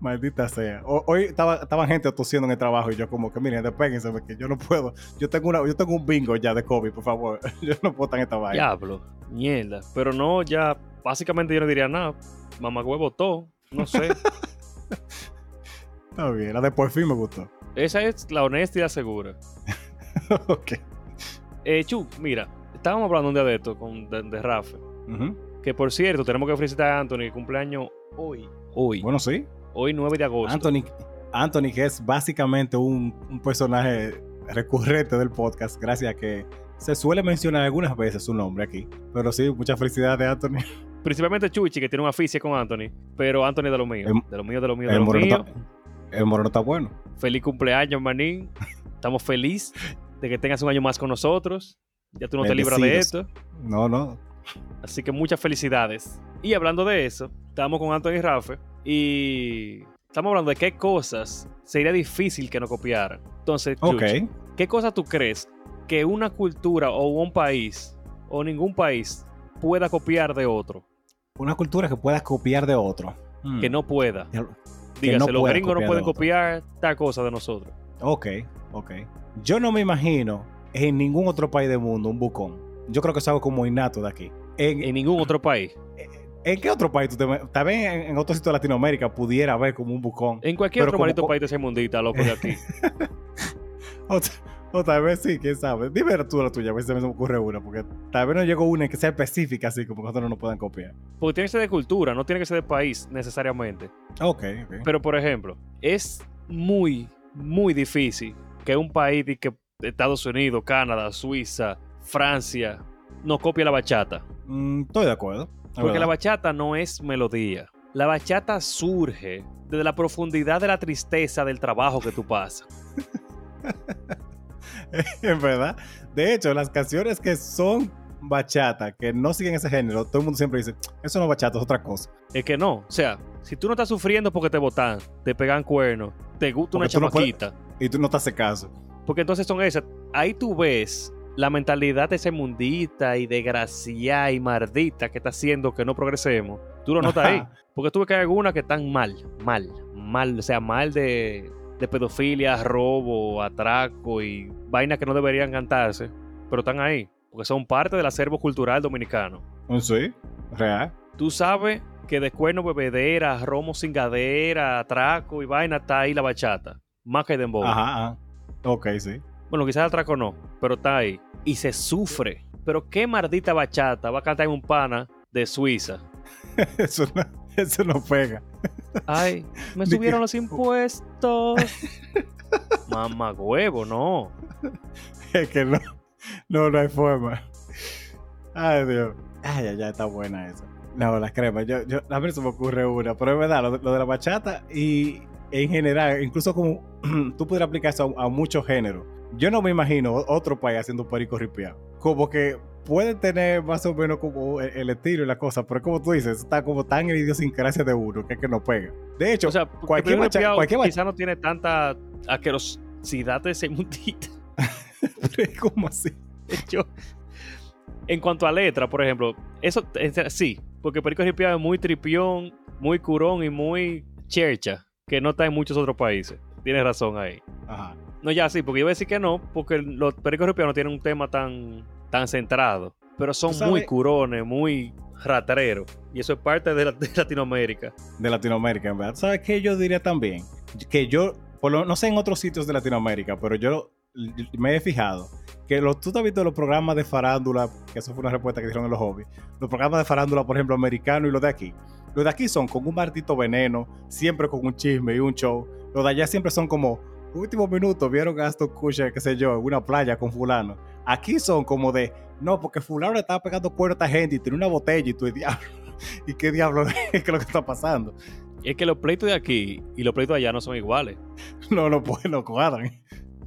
Maldita sea. O- hoy estaba, estaban gente tosiendo en el trabajo y yo como que, miren, despéguense porque yo no puedo. Yo tengo una, yo tengo un bingo ya de COVID, por favor. *laughs* Yo no puedo estar en esta vaina. Diablo, mierda. Pero no, ya, básicamente yo no diría nada. Mamá huevo todo, no sé. *laughs* Está bien, la de por fin me gustó. Esa es la honestidad segura. *laughs* ok. Eh, Chu, mira, estábamos hablando un día de esto con de, de Rafa. Que por cierto, tenemos que felicitar a Anthony, que cumpleaños hoy. Hoy. Bueno, sí. Hoy 9 de agosto. Anthony, Anthony, que es básicamente un, un personaje recurrente del podcast, gracias a que se suele mencionar algunas veces su nombre aquí. Pero sí, muchas felicidades, Anthony. Principalmente Chuchi, que tiene un aficio con Anthony. Pero Anthony de lo mío. El- de lo mío, de lo mío, de El lo moreno, mío. está, el moreno está bueno. Feliz cumpleaños, manín. Estamos felices de que tengas un año más con nosotros. Ya tú no te libras de esto. No, no. Así que muchas felicidades. Y hablando de eso, estamos con Anthony Rafe y estamos hablando de qué cosas sería difícil que no copiaran. Entonces, ¿qué cosas tú crees que una cultura o un país o ningún país pueda copiar de otro? Una cultura que puedas copiar de otro. Mm. Que no pueda. Dígase, no los pueda gringos no pueden copiar tal cosa de nosotros. Ok, ok. Yo no me imagino en ningún otro país del mundo un bucón. Yo creo que es algo como innato de aquí. En, En ningún otro país. ¿en qué otro país tú te vez en, en otro sitio de Latinoamérica pudiera haber como un bucón. En cualquier Pero otro maldito país de ese mundita, loco, de aquí. *laughs* O, ta- o tal vez sí, quién sabe. Dime tú la tuya, a ver si se me ocurre una. Porque tal vez no llegó una que sea específica, así como que nosotros no nos puedan copiar. Porque tiene que ser de cultura, no tiene que ser de país necesariamente. Ok, ok. Pero, por ejemplo, es muy, muy difícil que un país de que Estados Unidos, Canadá, Suiza, Francia, no copie la bachata. Mm, estoy de acuerdo. es Porque la bachata no es melodía. La bachata surge desde la profundidad de la tristeza del trabajo que tú pasas. *laughs* en verdad. De hecho, las canciones que son bachata, que no siguen ese género, todo el mundo siempre dice, eso no es bachata, es otra cosa. Es que no. O sea, si tú no estás sufriendo porque te botan, te pegan cuernos, te gusta una no puedes- chamaquita. Y tú no te haces caso. Porque entonces son esas. Ahí tú ves la mentalidad de ese mundita y desgraciada y mardita que está haciendo que no progresemos. Tú lo notas ahí. Porque tú ves que hay algunas que están mal, mal, mal. O sea, mal de, de pedofilia, robo, atraco y vainas que no deberían cantarse. Pero están ahí. Porque son parte del acervo cultural dominicano. Mm, Sí, real. Tú sabes que de cuerno, bebedera, romo cingadera, atraco y vaina está ahí la bachata. Más que dembow. Ajá, ajá. Ok, sí. Bueno, quizás atraco no, pero está ahí. Y se sufre. Pero qué maldita bachata va a cantar en un pana de Suiza. *laughs* Eso no, eso no pega. Ay, me subieron los impuestos. *laughs* Mamá huevo, no. Es que no, no, no hay forma. Ay, Dios. Ay, ay, está buena esa. No, las cremas. Yo, yo, a mí se me ocurre una, pero es verdad, lo de, lo de la bachata y en general, incluso como *clears throat* tú pudieras aplicar eso a, a muchos géneros. Yo no me imagino otro país haciendo perico ripiado. Como que puede tener más o menos como el, el estilo y la cosa, pero como tú dices, está como tan en idiosincrasia de uno que es que no pega. De hecho, O sea, cualquier macha- cualquier macha- quizá no tiene tanta asquerosidad de ese mundito. *laughs* *laughs* ¿cómo así? Yo, en cuanto a letra, por ejemplo, eso es- sí, porque Perico Ripiado es muy tripión, muy curón y muy chercha, que no está en muchos otros países. Tienes razón ahí. Ajá. No, ya sí, porque yo voy a decir que no, porque los Pericos Ripiados no tienen un tema tan, tan centrado, pero son muy curones, muy ratereros, y eso es parte de, la- de Latinoamérica. de Latinoamérica, en verdad. ¿Sabes qué yo diría también? Que yo, por lo- no sé en otros sitios de Latinoamérica, pero yo me he fijado que los, tú te has visto los programas de farándula, que eso fue una respuesta que dijeron en los hobbies, los programas de farándula, por ejemplo, americanos y los de aquí. Los de aquí son con un martito veneno, siempre con un chisme y un show. Los de allá siempre son como, último minuto, vieron a Aston Kutcher, qué sé yo, en una playa con fulano. Aquí son como de, no, porque fulano le estaba pegando cuerno a esta gente y tiene una botella y tú, diablo, *laughs* ¿y qué diablo *laughs* es que lo que está pasando? Es que los pleitos de aquí y los pleitos de allá no son iguales. *laughs* No, no, pues no cuadran.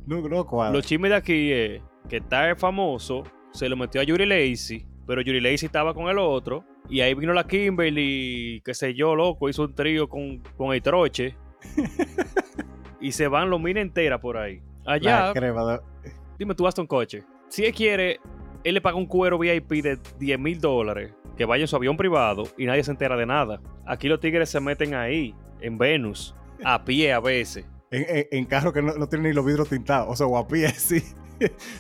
No, no cuadran. Los chismes de aquí es que está el famoso, se lo metió a Yuri Lacey, pero Yuri Lacey estaba con el otro, y ahí vino la Kimberly, qué sé yo, loco, hizo un trío con, con el troche. Y se van los minas enteras por ahí. Allá, de- dime tú, Aston Coche. Si él quiere, él le paga un cuero VIP de 10 mil dólares, que vaya en su avión privado y nadie se entera de nada. Aquí los tigres se meten ahí, en Venus, a pie a veces. en, en, en carro que no, no tienen ni los vidrios tintados. O sea, o a pie, *laughs* sí.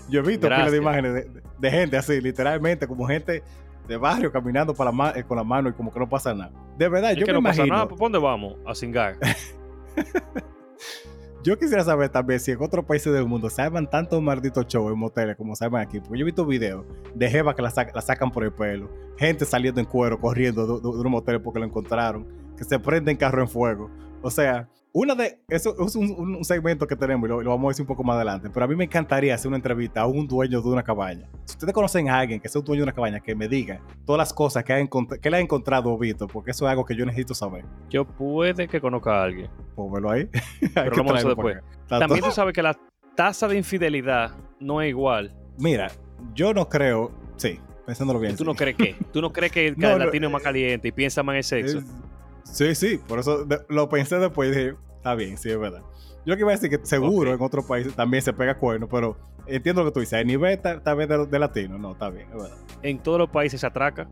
Yo he visto de imágenes de, de gente así, literalmente, como gente de barrio caminando para la eh, con la mano y como que no pasa nada. De verdad, Es yo que me no pasa nada, ¿por dónde vamos? A cingar. *laughs* Yo quisiera saber también si en otros países del mundo se tantos malditos shows en moteles como se aquí. Porque yo he visto videos de jevas que la, sac- la sacan por el pelo, gente saliendo en cuero, corriendo de, de, de porque lo encontraron, que se prenden carro en fuego. O sea, una de eso es un, un- segmento que tenemos y lo, lo vamos a decir un poco más adelante. Pero a mí me encantaría hacer una entrevista a un dueño de una cabaña. Si ustedes conocen a alguien que sea un dueño de una cabaña, que me diga todas las cosas que, ha que le ha encontrado o visto, porque eso es algo que yo necesito saber. Yo puede que conozca a alguien. Pues verlo ahí. *laughs* Pero de eso después. También tú sabes que la tasa de infidelidad no es igual. Mira, yo no creo. Sí, pensándolo bien. ¿Tú sí. no crees que? ¿Tú no crees que *laughs* el No, no, latino es más eh, caliente y piensa más en el sexo? Sí, sí, por eso lo pensé después y dije, está bien, sí, es verdad. Yo que iba a decir que seguro Ok. en otros países también se pega cuerno, pero entiendo lo que tú dices. A nivel tal, tal vez de, de latino, no, está bien, es verdad. En todos los países se atraca.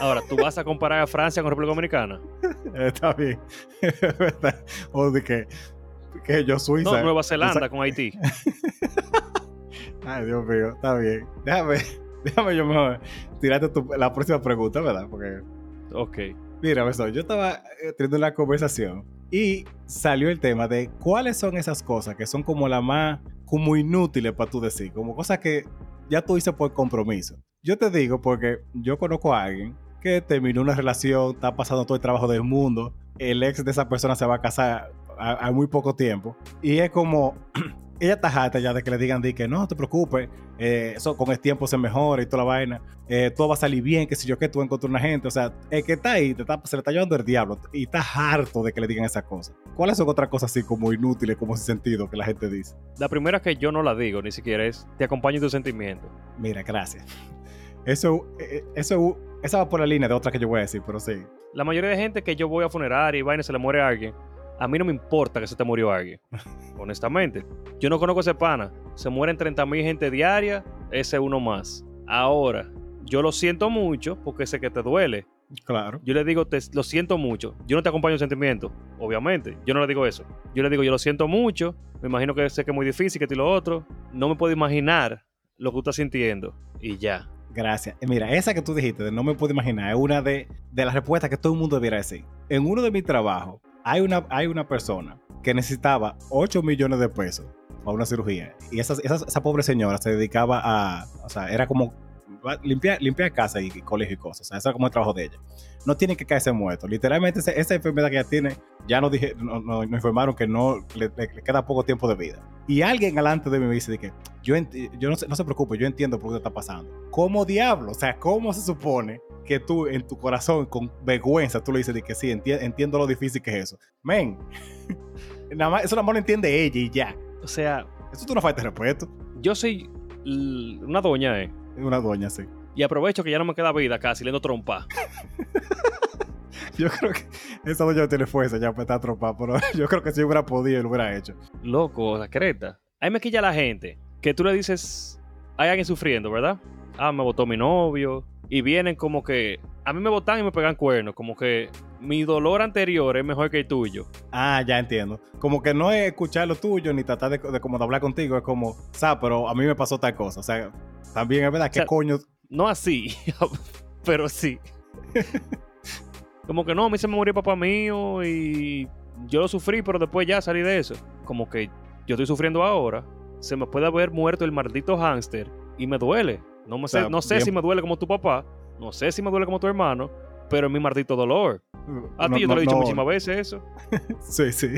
Ahora, ¿tú vas a comparar a Francia con República Dominicana? *laughs* Está bien, *laughs* es verdad. O de que, que yo Suiza. No, Nueva Zelanda con Haití. *laughs* Ay, Dios mío, está bien. Déjame, déjame yo mejor tirarte tu- la próxima pregunta, ¿verdad? Porque Ok. Mira, Beso, yo estaba eh, teniendo una conversación y salió el tema de cuáles son esas cosas que son como las más, como inútiles para tú decir, como cosas que ya tú hice por compromiso. Yo te digo porque yo conozco a alguien que terminó una relación, está pasando todo el trabajo del mundo, el ex de esa persona se va a casar a, a muy poco tiempo y es como, *clears throat* ella está harta ya de que le digan de que no, no te preocupes, eh, eso con el tiempo se mejora y toda la vaina eh, todo va a salir bien, que si yo que tú encontrás una gente, o sea, el que está ahí te está- se le está llevando el diablo y está harto de que le digan esas cosas. ¿Cuáles son otras cosas así como inútiles, como sin sentido que la gente dice? La primera que yo no la digo ni siquiera es te acompaño en tus sentimientos. Mira, gracias. Eso, eh, eso, esa va por la línea de otra que yo voy a decir, pero sí. La mayoría de gente que yo voy a funeraria y vaina se le muere a alguien, a mí no me importa que se te murió alguien. *laughs* Honestamente. Yo no conozco ese pana. Se mueren 30 mil gente diaria, ese uno más. Ahora, yo lo siento mucho porque sé que te duele. Claro. Yo le digo, te, lo siento mucho. Yo no te acompaño en sentimientos, obviamente. Yo no le digo eso. Yo le digo, yo lo siento mucho. Me imagino que sé que es muy difícil, que esto y lo otro. No me puedo imaginar lo que tú estás sintiendo. Y ya. Gracias. Eh, Mira, esa que tú dijiste, de no me puedo imaginar, es una de, de las respuestas que todo el mundo debiera decir. En uno de mis trabajos, hay una, hay una persona que necesitaba 8 millones de pesos para una cirugía. Y esa, esa, esa pobre señora se dedicaba a, o sea, era como limpiar, limpiar casa y, colegio y cosas. O sea, eso era como el trabajo de ella. No tiene que caerse muerto. Literalmente, esa enfermedad que ella tiene, ya nos, dije, no, no- nos informaron que no le, queda poco tiempo de vida. Y alguien alante de mí me dice que yo, yo no, no se preocupe, yo entiendo por qué está pasando. ¿Cómo diablo? O sea, ¿cómo se supone que tú en tu corazón, con vergüenza, tú le dices de que sí, enti- entiendo lo difícil que es eso? Men, *laughs* nada más, eso nada más lo entiende ella y ya. O sea, Eso es una falta de respeto. yo soy una doña, ¿eh? Una doña, sí. Y aprovecho que ya no me queda vida casi, le ando trompa. *laughs* Yo creo que esa doña tiene fuerza ya para estar trompa, pero *laughs* yo creo que si hubiera podido, lo hubiera hecho. Loco, la creta. Ahí me quilla la gente. Que tú le dices, hay alguien sufriendo, ¿verdad? Ah, me votó mi novio. Y vienen como que, a mí me votan y me pegan cuernos. Como que mi dolor anterior es mejor que el tuyo. Ah, ya entiendo. Como que no es escuchar lo tuyo ni tratar de, de como de hablar contigo. Es como, sabes, pero a mí me pasó tal cosa. O sea, también es verdad, ¿qué sea, coño? No así, *laughs* pero sí. como que no, a mí se me murió papá mío y yo lo sufrí, pero después ya salí de eso. Como que yo estoy sufriendo ahora. Se me puede haber muerto el maldito hámster y me duele. No, me O sea, sé, no sé bien- si me duele como tu papá, no sé si me duele como tu hermano, pero es mi maldito dolor. A No, ti yo te no, lo he dicho muchísimas veces eso. *laughs* Sí, sí.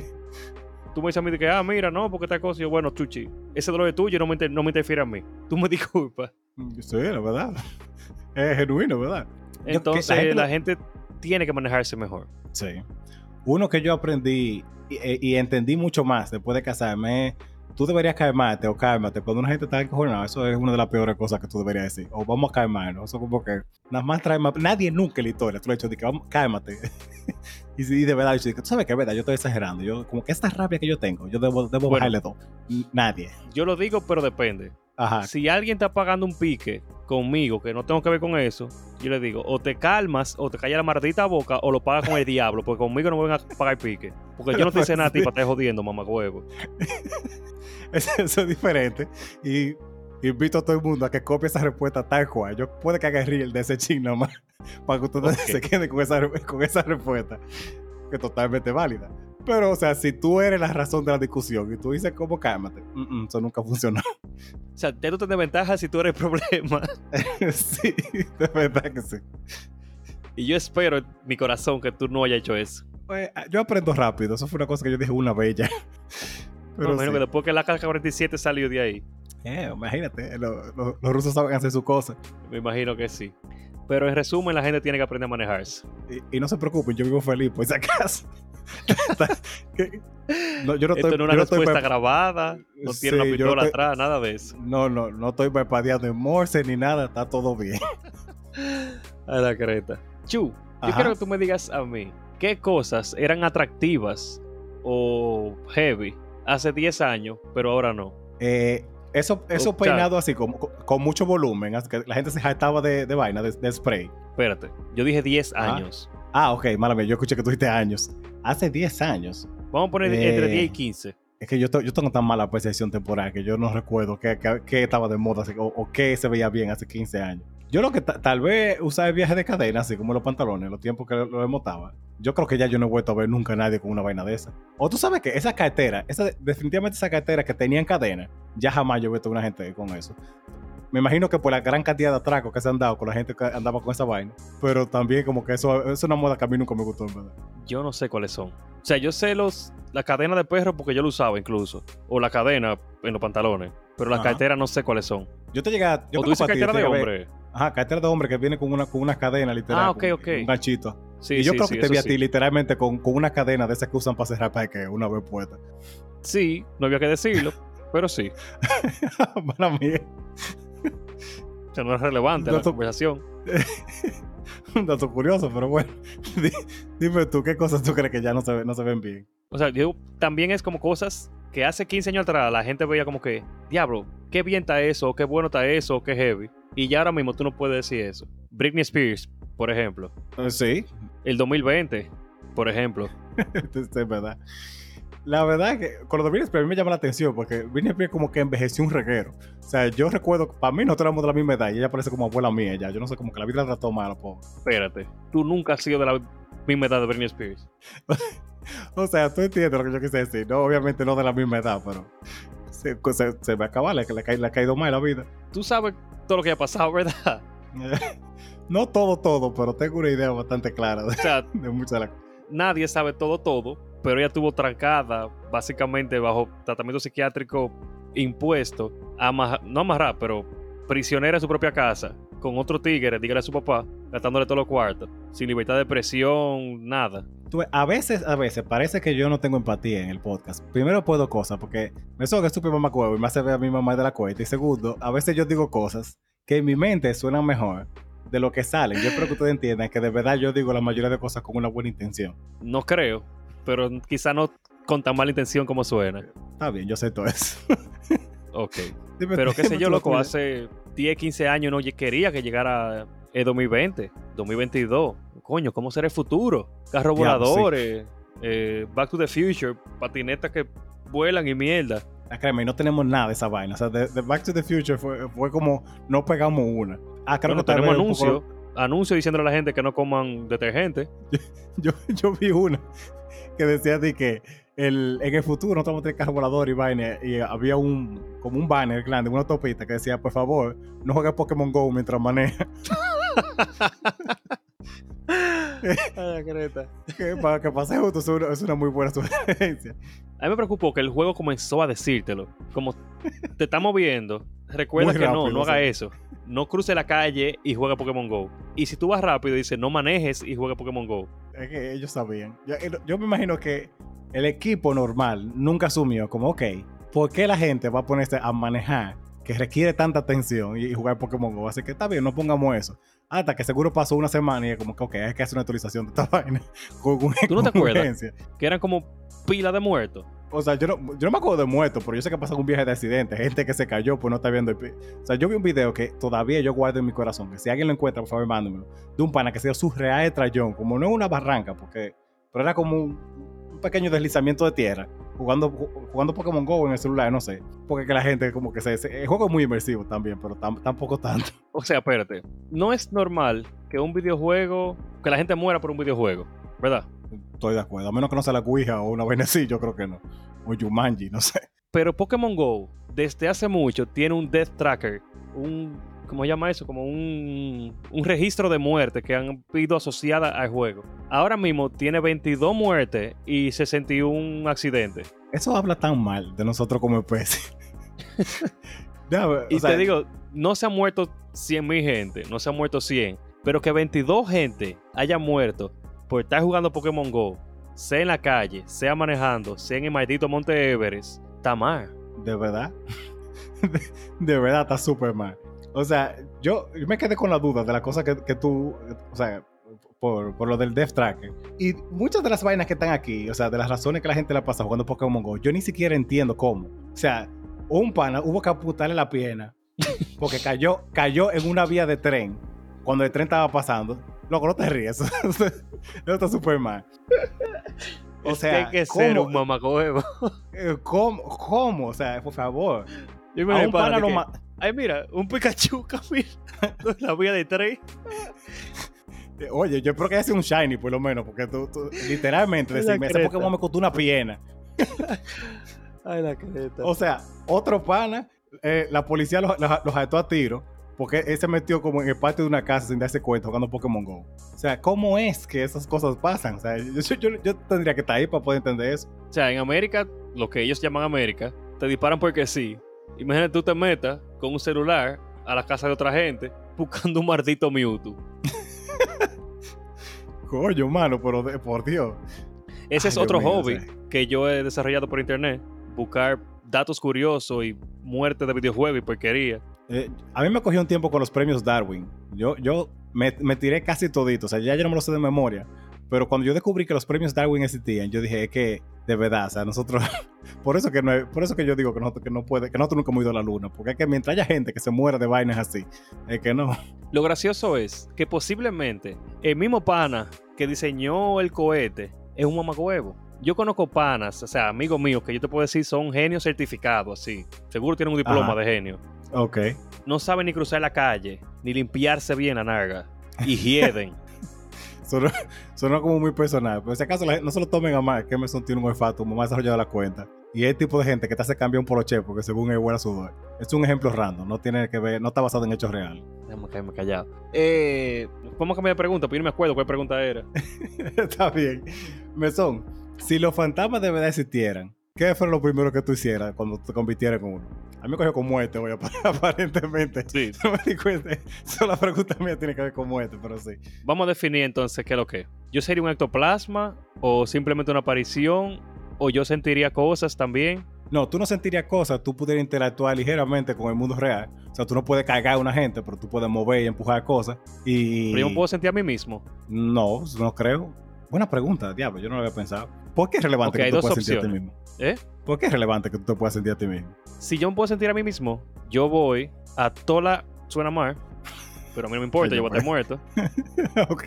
Tú me dices a mí de que, ah, mira, no, porque esta cosa. Y yo, bueno, Chuchi, ese dolor es tuyo y no me, inter- no me interfiere a mí. Tú me *laughs* disculpas. Sí, la verdad. Es genuino, ¿verdad? Entonces, la la gente gente, lo- tiene que manejarse mejor. Sí. Uno que yo aprendí y, e, y entendí mucho más después de casarme es, tú deberías calmarte o cálmate. Cuando una gente está encojonada, eso es una de las peores cosas que tú deberías decir. O vamos a calmarnos. Eso como que nada más trae más... Nadie nunca en la historia, tú le has dicho, de que vamos, cálmate. *laughs* y, sí, de verdad, yo digo, tú sabes que es verdad, yo estoy exagerando. Yo, como que esta rabia que yo tengo, yo debo, debo Bueno. bajarle dos. Nadie. Yo lo digo, pero depende. Ajá. Si alguien está pagando un pique conmigo, que no tengo que ver con eso, yo le digo, o te calmas, o te callas la maldita boca, o lo pagas con el diablo, porque conmigo no me van a pagar pique. Porque yo no te hice nada a ti *laughs* para estar jodiendo, mamá huevo. Eso, es diferente. Y invito a todo el mundo a que copie esa respuesta tal cual. Yo puede que haga reel de ese ching nomás. *laughs* Para que ustedes Ok. se queden con esa, con esa respuesta. Que es totalmente válida. Pero, o sea, si tú eres la razón de la discusión y tú dices como cálmate, mm, mm, eso nunca funcionó. *laughs* O sea, tú tienes ventaja si tú eres el problema. *laughs* sí, de verdad que sí. Y yo espero en mi corazón que tú no hayas hecho eso. Pues, yo aprendo rápido. Eso fue una cosa que yo dije una vez ya. Pero sí. que después que la K-47 salió de ahí. Eh, imagínate, lo- lo- los rusos saben hacer su cosa. Me imagino que sí. Pero en resumen, la gente tiene que aprender a manejarse. Y, y no se preocupen, yo vivo feliz, por *laughs* si acaso. No, yo no Esto estoy, no es una no respuesta grabada, no Sí, tiene una no pistola estoy- atrás, nada de eso. No, no, no estoy parpadeando en Morse ni nada, está todo bien. *laughs* A la creta. Chu, yo quiero que tú me digas a mí, ¿qué cosas eran atractivas o heavy hace 10 años, pero ahora no? Eh, eso, eso O sea- peinado así, con, con- mucho volumen, así que la gente se jactaba de, de vaina, de, de spray. Espérate, yo dije 10 Ajá. años. Ah, ok, mala mía, yo escuché que tú dijiste años. Hace 10 años. Vamos a poner Eh. entre 10 y 15. Es que yo, yo tengo tan mala percepción temporal que yo no recuerdo qué, qué- qué estaba de moda o qué se veía bien hace 15 años. Yo lo que ta- tal vez usaba el viaje de cadena, así como los pantalones, los tiempos que lo, montaba. Yo creo que ya yo no he vuelto a ver nunca a nadie con una vaina de esa. O tú sabes que esa cartera, esa, definitivamente esa cartera que tenían cadena, ya jamás yo he visto a una gente con eso. Me imagino que por la gran cantidad de atracos que se han dado con la gente que andaba con esa vaina. Pero también como que eso es una moda que a mí nunca me gustó, en verdad. Yo no sé cuáles son. O sea, yo sé los la cadena de perro porque yo lo usaba incluso. O la cadena en los pantalones. Pero las Ajá. carteras no sé cuáles son. Yo te llegué a... Yo o tú dices cartera te de hombre. Ajá, cartera de hombre que viene con una, con una cadena literal. Ah, ok, con ok. Un ganchito. Sí, y yo sí, creo sí, que te eso vi a ti literalmente con, con una cadena de esas que usan para cerrar que una vez puesta. Sí, no había que decirlo, *laughs* pero sí. Para mí, sea, no es relevante No la conversación. *laughs* un dato curioso, pero bueno. *laughs* Di- Dime tú, ¿qué cosas tú crees que ya no se, no se ven bien? O sea, yo también es como cosas que hace 15 años atrás la gente veía como que, diablo, qué bien está eso, qué bueno está eso, qué heavy. Y ya ahora mismo tú no puedes decir eso. Britney Spears, por ejemplo. Eh, Sí, El 2020, por ejemplo. *laughs* es verdad. La verdad es que de Britney Spears a mí me llama la atención porque Britney Spears como que envejeció un reguero. O sea, yo recuerdo, para mí nosotros éramos de la misma edad y ella parece como abuela mía ya. Yo no sé, como que la vida la trató mal, pobre. Espérate, tú nunca has sido de la misma edad de Britney Spears. *laughs* O sea, tú entiendes lo que yo quise decir. No, obviamente no de la misma edad, pero se, se, se me acaba, le, le, le ha caído mal la vida. Tú sabes todo lo que ha pasado, ¿verdad? *laughs* No todo, todo, pero tengo una idea bastante clara de, O sea, de muchas de las nadie sabe todo, todo, pero ella estuvo trancada básicamente bajo tratamiento psiquiátrico impuesto, amarra- no amarrar, pero prisionera en su propia casa, con otro tigre, dígale a su papá, gastándole todos los cuartos, sin libertad de expresión, nada. Tú a veces, a veces, parece que yo no tengo empatía en el podcast. Primero, puedo cosas, porque me suena que es súper mamá y me hace ver a mi mamá de la cuenta. Y segundo, a veces yo digo cosas que en mi mente suenan mejor de lo que salen. Yo espero que ustedes entiendan que de verdad yo digo la mayoría de cosas con una buena intención. No creo, pero quizá no con tan mala intención como suena. Está bien, yo sé todo eso. Ok. *laughs* Pero qué sé yo, loco, hace 10, 15 años no quería que llegara el 2020, 2022. Coño, ¿cómo será el futuro? Carros voladores, eh, Back to the Future, patinetas que vuelan y mierda. Ah, créeme, no tenemos nada de esa vaina. O sea, de, Back to the Future fue, fue, como no pegamos una. Ah, creo que tenemos anuncios. Anuncio diciendo a la gente que no coman detergente. yo, yo vi una que decía de que el, en el futuro a tener carro volador y vaina. Y había un como un banner grande, una autopista que decía, por favor, no juegues Pokémon Go mientras maneja. *laughs* *laughs* Que para que pase justo es una, muy buena sugerencia. A mí me preocupó que el juego comenzó a decírtelo. Como te estamos viendo, recuerda que no, no haga eso. No cruce la calle y juega Pokémon Go. Y si tú vas rápido, dice no manejes y juega Pokémon Go. Es que ellos sabían. Yo, eh, yo me imagino que el equipo normal nunca asumió como, ok, ¿por qué la gente va a ponerse a manejar que requiere tanta atención y, jugar Pokémon Go? Así que está bien, no pongamos eso. Hasta que seguro pasó una semana y es como que, ok, hay que hacer una actualización de esta *laughs* vaina. ¿Tú no te acuerdas? Que eran como pila de muertos. O sea, yo no, yo no me acuerdo de muertos, pero yo sé que pasó un viaje de accidente. Gente que se cayó, pues no está viendo el... O sea, yo vi un video que todavía yo guardo en mi corazón. Que si alguien lo encuentra, por favor, mándamelo. De un pana que se dio su real de trayón. Como no es una barranca, porque... Pero era como un, pequeño deslizamiento de tierra jugando, jugando Pokémon Go en el celular, no sé. Porque que la gente como que se... El juego es muy inmersivo también, pero tampoco tanto. *laughs* O sea, espérate. No es normal que un videojuego... Que la gente muera por un videojuego, ¿verdad? Estoy de acuerdo. A menos que no sea la Ouija o una vaina así, yo creo que no. O Jumanji, no sé. Pero Pokémon Go, desde hace mucho, tiene un Death Tracker. Un ¿cómo se llama eso? Como un, un registro de muertes que han sido asociadas al juego. Ahora mismo tiene 22 muertes y 61 accidentes. Eso habla tan mal de nosotros como especie. *laughs* y te digo, no se han muerto 100 mil gente, no se han muerto 100, pero que 22 gente haya muerto por estar jugando Pokémon Go, sea en la calle, sea manejando, sea en el maldito Monte Everest, está mal. ¿De verdad? *laughs* de verdad está súper mal. O sea, yo, me quedé con la duda de la cosa que, tú, o sea, por, por, lo del Death Tracker. Y muchas de las vainas que están aquí, o sea, de las razones que la gente la pasa jugando Pokémon Go, yo ni siquiera entiendo cómo. O sea, un pana hubo que apuntarle la pierna porque cayó, cayó en una vía de tren cuando el tren estaba pasando. Loco, no te ríes. Eso *laughs* está súper mal. O sea, que hay que ser un mamacoevo. Eh, ¿Cómo? ¿Cómo? O sea, por favor. Yo me a un pana lo Ay, mira, un Pikachu *laughs* camina la vía de tren. Oye, yo espero que haya sido un Shiny, por lo menos, porque tú, literalmente, decirme, ese Pokémon me costó una pierna. Ay, la creta. O sea, otro pana, eh, la policía los, los, a tiro, porque él se metió como en el patio de una casa sin darse cuenta jugando Pokémon Go. O sea, ¿cómo es que esas cosas pasan? O sea, yo, yo, yo tendría que estar ahí para poder entender eso. O sea, en América, lo que ellos llaman América, te disparan porque sí. Imagínate tú te metas con un celular a la casa de otra gente buscando un maldito Mewtwo. *laughs* Coño, mano, pero por Dios. Ese es otro hobby que yo he desarrollado por internet. Buscar datos curiosos y muerte de videojuegos y porquería. Eh, a mí me cogió un tiempo con los premios Darwin. Yo, yo me, me, tiré casi todito. O sea, ya yo no me lo sé de memoria. Pero cuando yo descubrí que los premios Darwin existían, yo dije, es que de verdad, o sea, nosotros, *laughs* por eso que no, por eso que yo digo que nosotros, que no puede, que nosotros nunca hemos ido a la luna, porque es que mientras haya gente que se muera de vainas así, es que no. Lo gracioso es que posiblemente el mismo pana que diseñó el cohete es un mamacoevo. Yo conozco panas, o sea, amigos míos, que yo te puedo decir son genios certificados, así. Seguro tienen un diploma de genio. Ok. No saben ni cruzar la calle, ni limpiarse bien la narga. Y *laughs* hieden. sonó, como muy personal. Pero si acaso no se lo tomen a mal, que Emerson tiene un olfato más desarrollado de la cuenta. Y es el tipo de gente que te hace cambiar un poloche porque según él huele a sudor. Es un ejemplo random, no tiene que ver, no está basado en hechos reales. Déjame caerme callado. Eh, ¿Cómo cambiar de pregunta? Porque no me acuerdo cuál pregunta era. *laughs* está bien. Mesón, si los fantasmas de verdad existieran, ¿qué fue lo primero que tú hicieras cuando te convirtieras con uno? A mí me cogió con muerte, voy *laughs* aparentemente. Sí. *laughs* No me di cuenta. Solo la pregunta mía tiene que ver con muerte, pero sí. Vamos a definir entonces qué es lo que. ¿Yo sería un ectoplasma o simplemente una aparición? ¿O yo sentiría cosas también? No, tú no sentirías cosas, tú pudieras interactuar ligeramente con el mundo real. O sea, tú no puedes cargar a una gente, pero tú puedes mover y empujar cosas. Y... Pero yo puedo sentir a mí mismo. No, no creo. Buena pregunta, diablo, yo no lo había pensado. ¿Por qué es relevante que tú puedas sentir a ti mismo? ¿Eh? ¿Por qué es relevante que tú te puedas sentir a ti mismo? Si yo me puedo sentir a mí mismo, yo voy a Tola, suena mal, pero a mí no me importa, yo voy a estar muerto. *laughs* ok.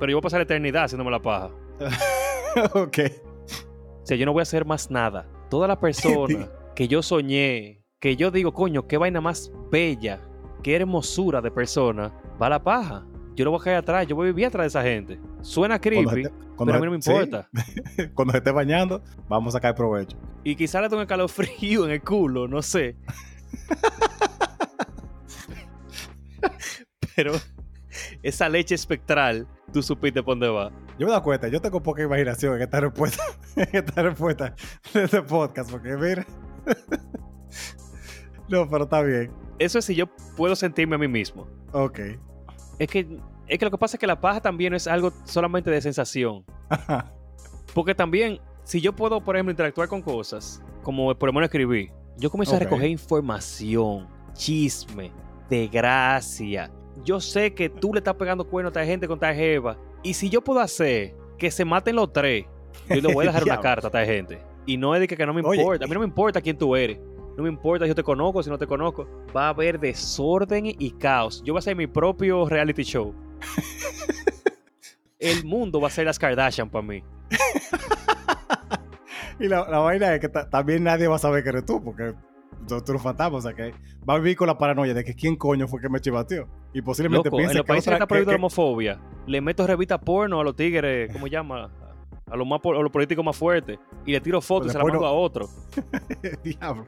Pero yo voy a pasar la eternidad haciéndome la paja. *laughs* ok. O sea, yo no voy a hacer más nada. Toda la persona *laughs* que yo soñé, que yo digo, coño, qué vaina más bella, qué hermosura de persona, va a la paja. Yo no voy a caer atrás, yo voy a vivir atrás de esa gente. Suena creepy, se te- cuando pero a mí no me sí, importa. *laughs* cuando se esté bañando, vamos a sacar provecho. Y quizá le tengo un calofrío en el culo, no sé. Pero esa leche espectral, tú supiste por dónde va. Yo me doy cuenta, yo tengo poca imaginación en esta respuesta, *laughs* en esta respuesta de este podcast, porque mira. *laughs* no, pero está bien. Eso es si yo puedo sentirme a mí mismo. Ok. Es que, es que lo que pasa es que la paja también no es algo solamente de sensación. Porque también, si yo puedo, por ejemplo, interactuar con cosas, como por lo menos escribir, yo comienzo a recoger información, chisme, desgracia. Yo sé que tú le estás pegando cuernos a esta gente con esta jeva. Y si yo puedo hacer que se maten los tres, yo le voy a dejar una *laughs* carta a esta gente. Y no es de que, que no me Oye, importa. A mí no me importa quién tú eres. No me importa si yo te conozco, si no te conozco. Va a haber desorden y caos. Yo voy a hacer mi propio reality show. *laughs* El mundo va a ser las Kardashian para mí. *laughs* Y la, la vaina es que ta- también nadie va a saber que eres tú, porque tú, eres fantasma, o sea que va a vivir con la paranoia de que quién coño fue que me chivateó. Y posiblemente Loco, en piense los que, países que está la homofobia, le meto revista porno a los tigres, *laughs* ¿cómo llama? A los, más, po- a los políticos más fuertes. Y le tiro fotos y se la mando a otro. Diablo.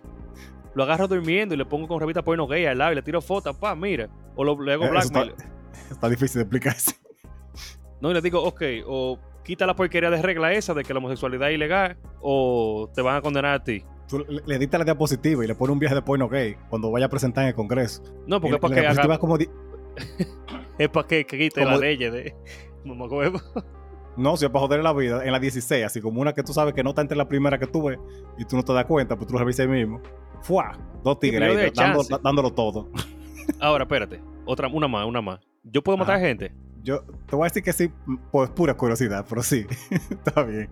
Lo agarro durmiendo y le pongo con revista porno gay al lado y le tiro fotos, pa, mira. O lo, le hago Eh, blackmail. *laughs* Está difícil de explicarse. *laughs* No, y le digo, ok, o quita la porquería de regla esa de que la homosexualidad es ilegal, o te van a condenar a ti. Tú le, le editas la diapositiva y le pones un viaje de porno gay cuando vaya a presentar en el Congreso. No, porque Y es para la que haga, como di- *laughs* es para que, quite la ley de mamacuevo. No, si es para joder la vida, en la 16, así como una que tú sabes que no está entre la primera que tú ves y tú no te das cuenta, pues tú lo revisas ahí mismo. ¡Fua! Dos tigres ahí dando- dándolo todo. *laughs* Ahora, espérate. Otra, una más, una más. Yo puedo matar Ajá. gente. Yo te voy a decir que sí, por pura curiosidad, pero sí, *laughs* está bien.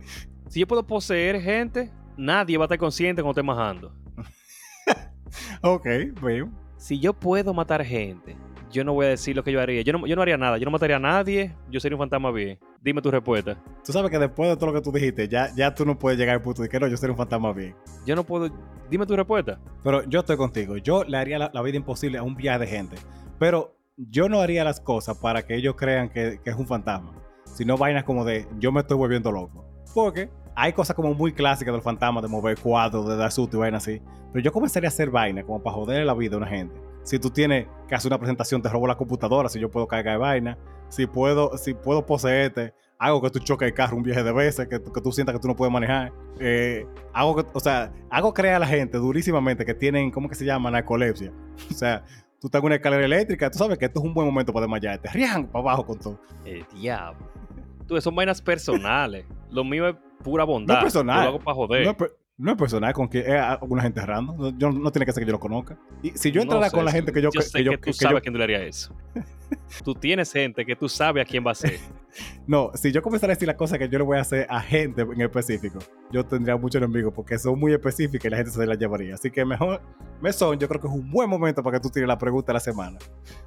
Si yo puedo poseer gente, nadie va a estar consciente cuando esté majando. *laughs* Ok, bien. Si yo puedo matar gente, yo no voy a decir lo que yo haría. Yo no, yo no haría nada. Yo no mataría a nadie. Yo sería un fantasma bien. Dime tu respuesta. Tú sabes que después de todo lo que tú dijiste, ya, ya tú no puedes llegar al punto de que no, yo soy un fantasma bien. Yo no puedo. Dime tu respuesta. Pero yo estoy contigo. Yo le haría la, la vida imposible a un viaje de gente. Pero yo no haría las cosas para que ellos crean que, que es un fantasma. Sino vainas como de yo me estoy volviendo loco. Porque hay cosas como muy clásicas del fantasma, de mover cuadros, de dar susto y vainas así. Pero yo comenzaría a hacer vainas como para joder la vida a una gente. Si tú tienes que hacer una presentación, te robo la computadora, si yo puedo cargar vaina. Si puedo, si puedo poseerte, hago que tú choques el carro un viaje de veces, que, que tú sientas que tú no puedes manejar. Eh, hago que, o sea, hago creer a la gente durísimamente que tienen, ¿cómo que se llama? Narcolepsia. *laughs* O sea, tú estás en una escalera eléctrica, tú sabes que esto es un buen momento para desmayarte. Rían para abajo con todo. El diablo. Tú, son vainas personales. Lo mío es pura bondad. No es personal. Yo lo hago para joder. No es, no es personal con que es alguna gente random. No, yo, no tiene que ser que yo lo conozca. Y si yo No entrara sé, con la gente que yo... Yo que- sé que que, yo- tú que yo- sabes a quién le eso. *laughs* tú tienes gente que tú sabes a quién va a ser. *laughs* no, si yo comenzara a decir las cosas que yo le voy a hacer a gente en específico, yo tendría muchos enemigos porque son muy específicas y la gente se las llevaría. Así que mejor, Mesón, yo creo que es un buen momento para que tú tires la pregunta de la semana.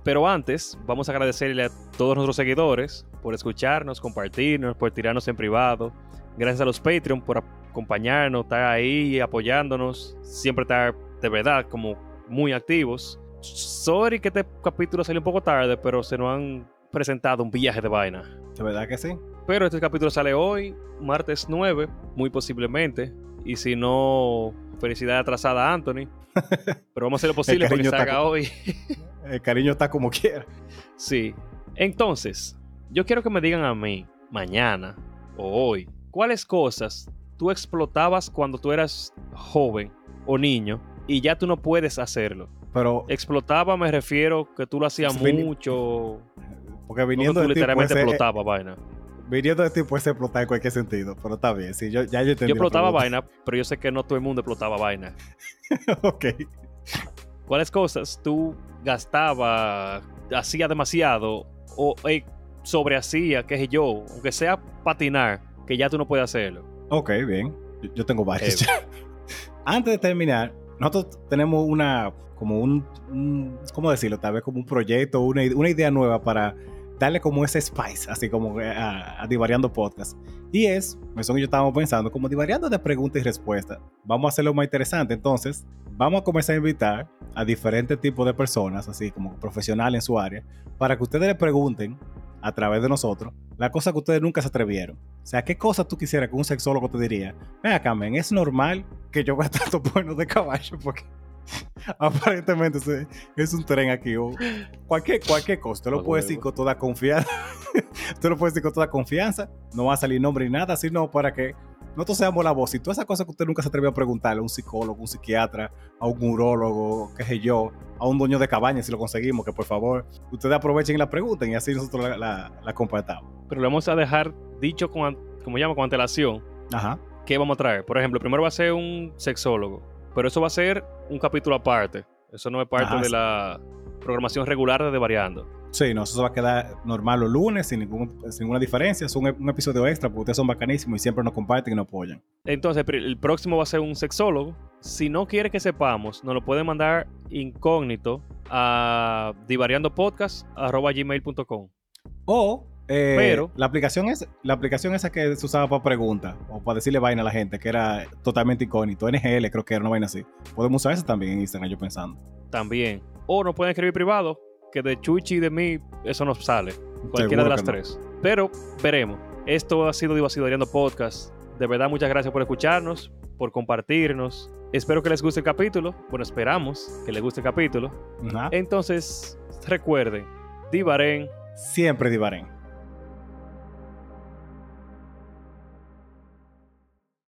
Pero antes, vamos a agradecerle a todos nuestros seguidores por escucharnos, compartirnos, por tirarnos en privado. Gracias a los Patreon por acompañarnos, estar ahí apoyándonos, siempre estar de verdad como muy activos. Sorry que este capítulo salió un poco tarde, pero se nos han presentado un viaje de vaina. ¿De verdad que sí? Pero este capítulo sale hoy, martes 9, muy posiblemente. Y si no, felicidad atrasada a Anthony. *laughs* Pero vamos a hacer lo posible para que salga hoy. *laughs* El cariño está como quiera. Sí. Entonces, yo quiero que me digan a mí, mañana o hoy, cuáles cosas tú explotabas cuando tú eras joven o niño y ya tú no puedes hacerlo. Pero, Explotaba me refiero que tú lo hacías mucho. porque viniendo tú de ti puede literalmente ser, explotabas, vaina. viniendo de ti puede explotar en cualquier sentido, pero está bien. Sí, yo, ya yo entendí. Yo la explotaba vaina, pero yo sé que no todo el mundo explotaba vaina. *laughs* ok. ¿Cuáles cosas tú gastabas, hacía demasiado o eh, sobrehacía, qué sé yo, aunque sea patinar, que ya tú no puedes hacerlo? Ok, bien. Yo, yo tengo varios Eh. *laughs* Antes de terminar, nosotros tenemos una, como un, un- ¿cómo decirlo? Tal vez como un proyecto, una, una idea nueva para darle como ese spice, así como a, a Divariando Podcast. Y es, eso y yo estábamos pensando, como Divariando de preguntas y respuestas. Vamos a hacerlo más interesante. Entonces, vamos a comenzar a invitar a diferentes tipos de personas, así como profesionales en su área, para que ustedes le pregunten a través de nosotros la cosa que ustedes nunca se atrevieron. O sea, ¿qué cosa tú quisieras que un sexólogo te diría? Ven acá, men, es normal que yo gaste *laughs* tanto bueno de caballo porque *laughs* aparentemente se- es un tren aquí o cualquier, cualquier cosa. Tú lo puedes decir con toda confianza. *laughs* tú lo puedes decir con toda confianza. No va a salir nombre ni nada, sino para que nosotros seamos la voz. Y todas esas cosas que usted nunca se atrevió a preguntarle a un psicólogo, un psiquiatra, a un urólogo, qué sé yo, a un dueño de cabaña si lo conseguimos, que por favor ustedes aprovechen y la pregunten y así nosotros la, la, la compartamos. Pero le vamos a dejar dicho con, como llama, con antelación, Ajá. qué vamos a traer. Por ejemplo, primero va a ser un sexólogo, pero eso va a ser un capítulo aparte. Eso no es parte Ajá, de sí. la programación regular de Variando. Sí, no, eso se va a quedar normal los lunes sin, ningún- sin ninguna diferencia. Es un, un episodio extra porque ustedes son bacanísimos y siempre nos comparten y nos apoyan. Entonces, el próximo va a ser un sexólogo. Si no quiere que sepamos, nos lo pueden mandar incógnito a divariandopodcast.gmail.com. O eh, Pero- la aplicación es la aplicación esa que se usaba para preguntas o para decirle vaina a la gente, que era totalmente incógnito. NGL creo que era una vaina así. Podemos usar esa también en Instagram, yo pensando. También. O nos pueden escribir privado, que de Chuchi y de mí eso nos sale. Cualquiera de las no. tres. Pero veremos. Esto ha sido Divasidoriando Podcast. De verdad, muchas gracias por escucharnos, por compartirnos. Espero que les guste el capítulo. Bueno, esperamos que les guste el capítulo. Entonces, recuerden, Divaren. Siempre divarén.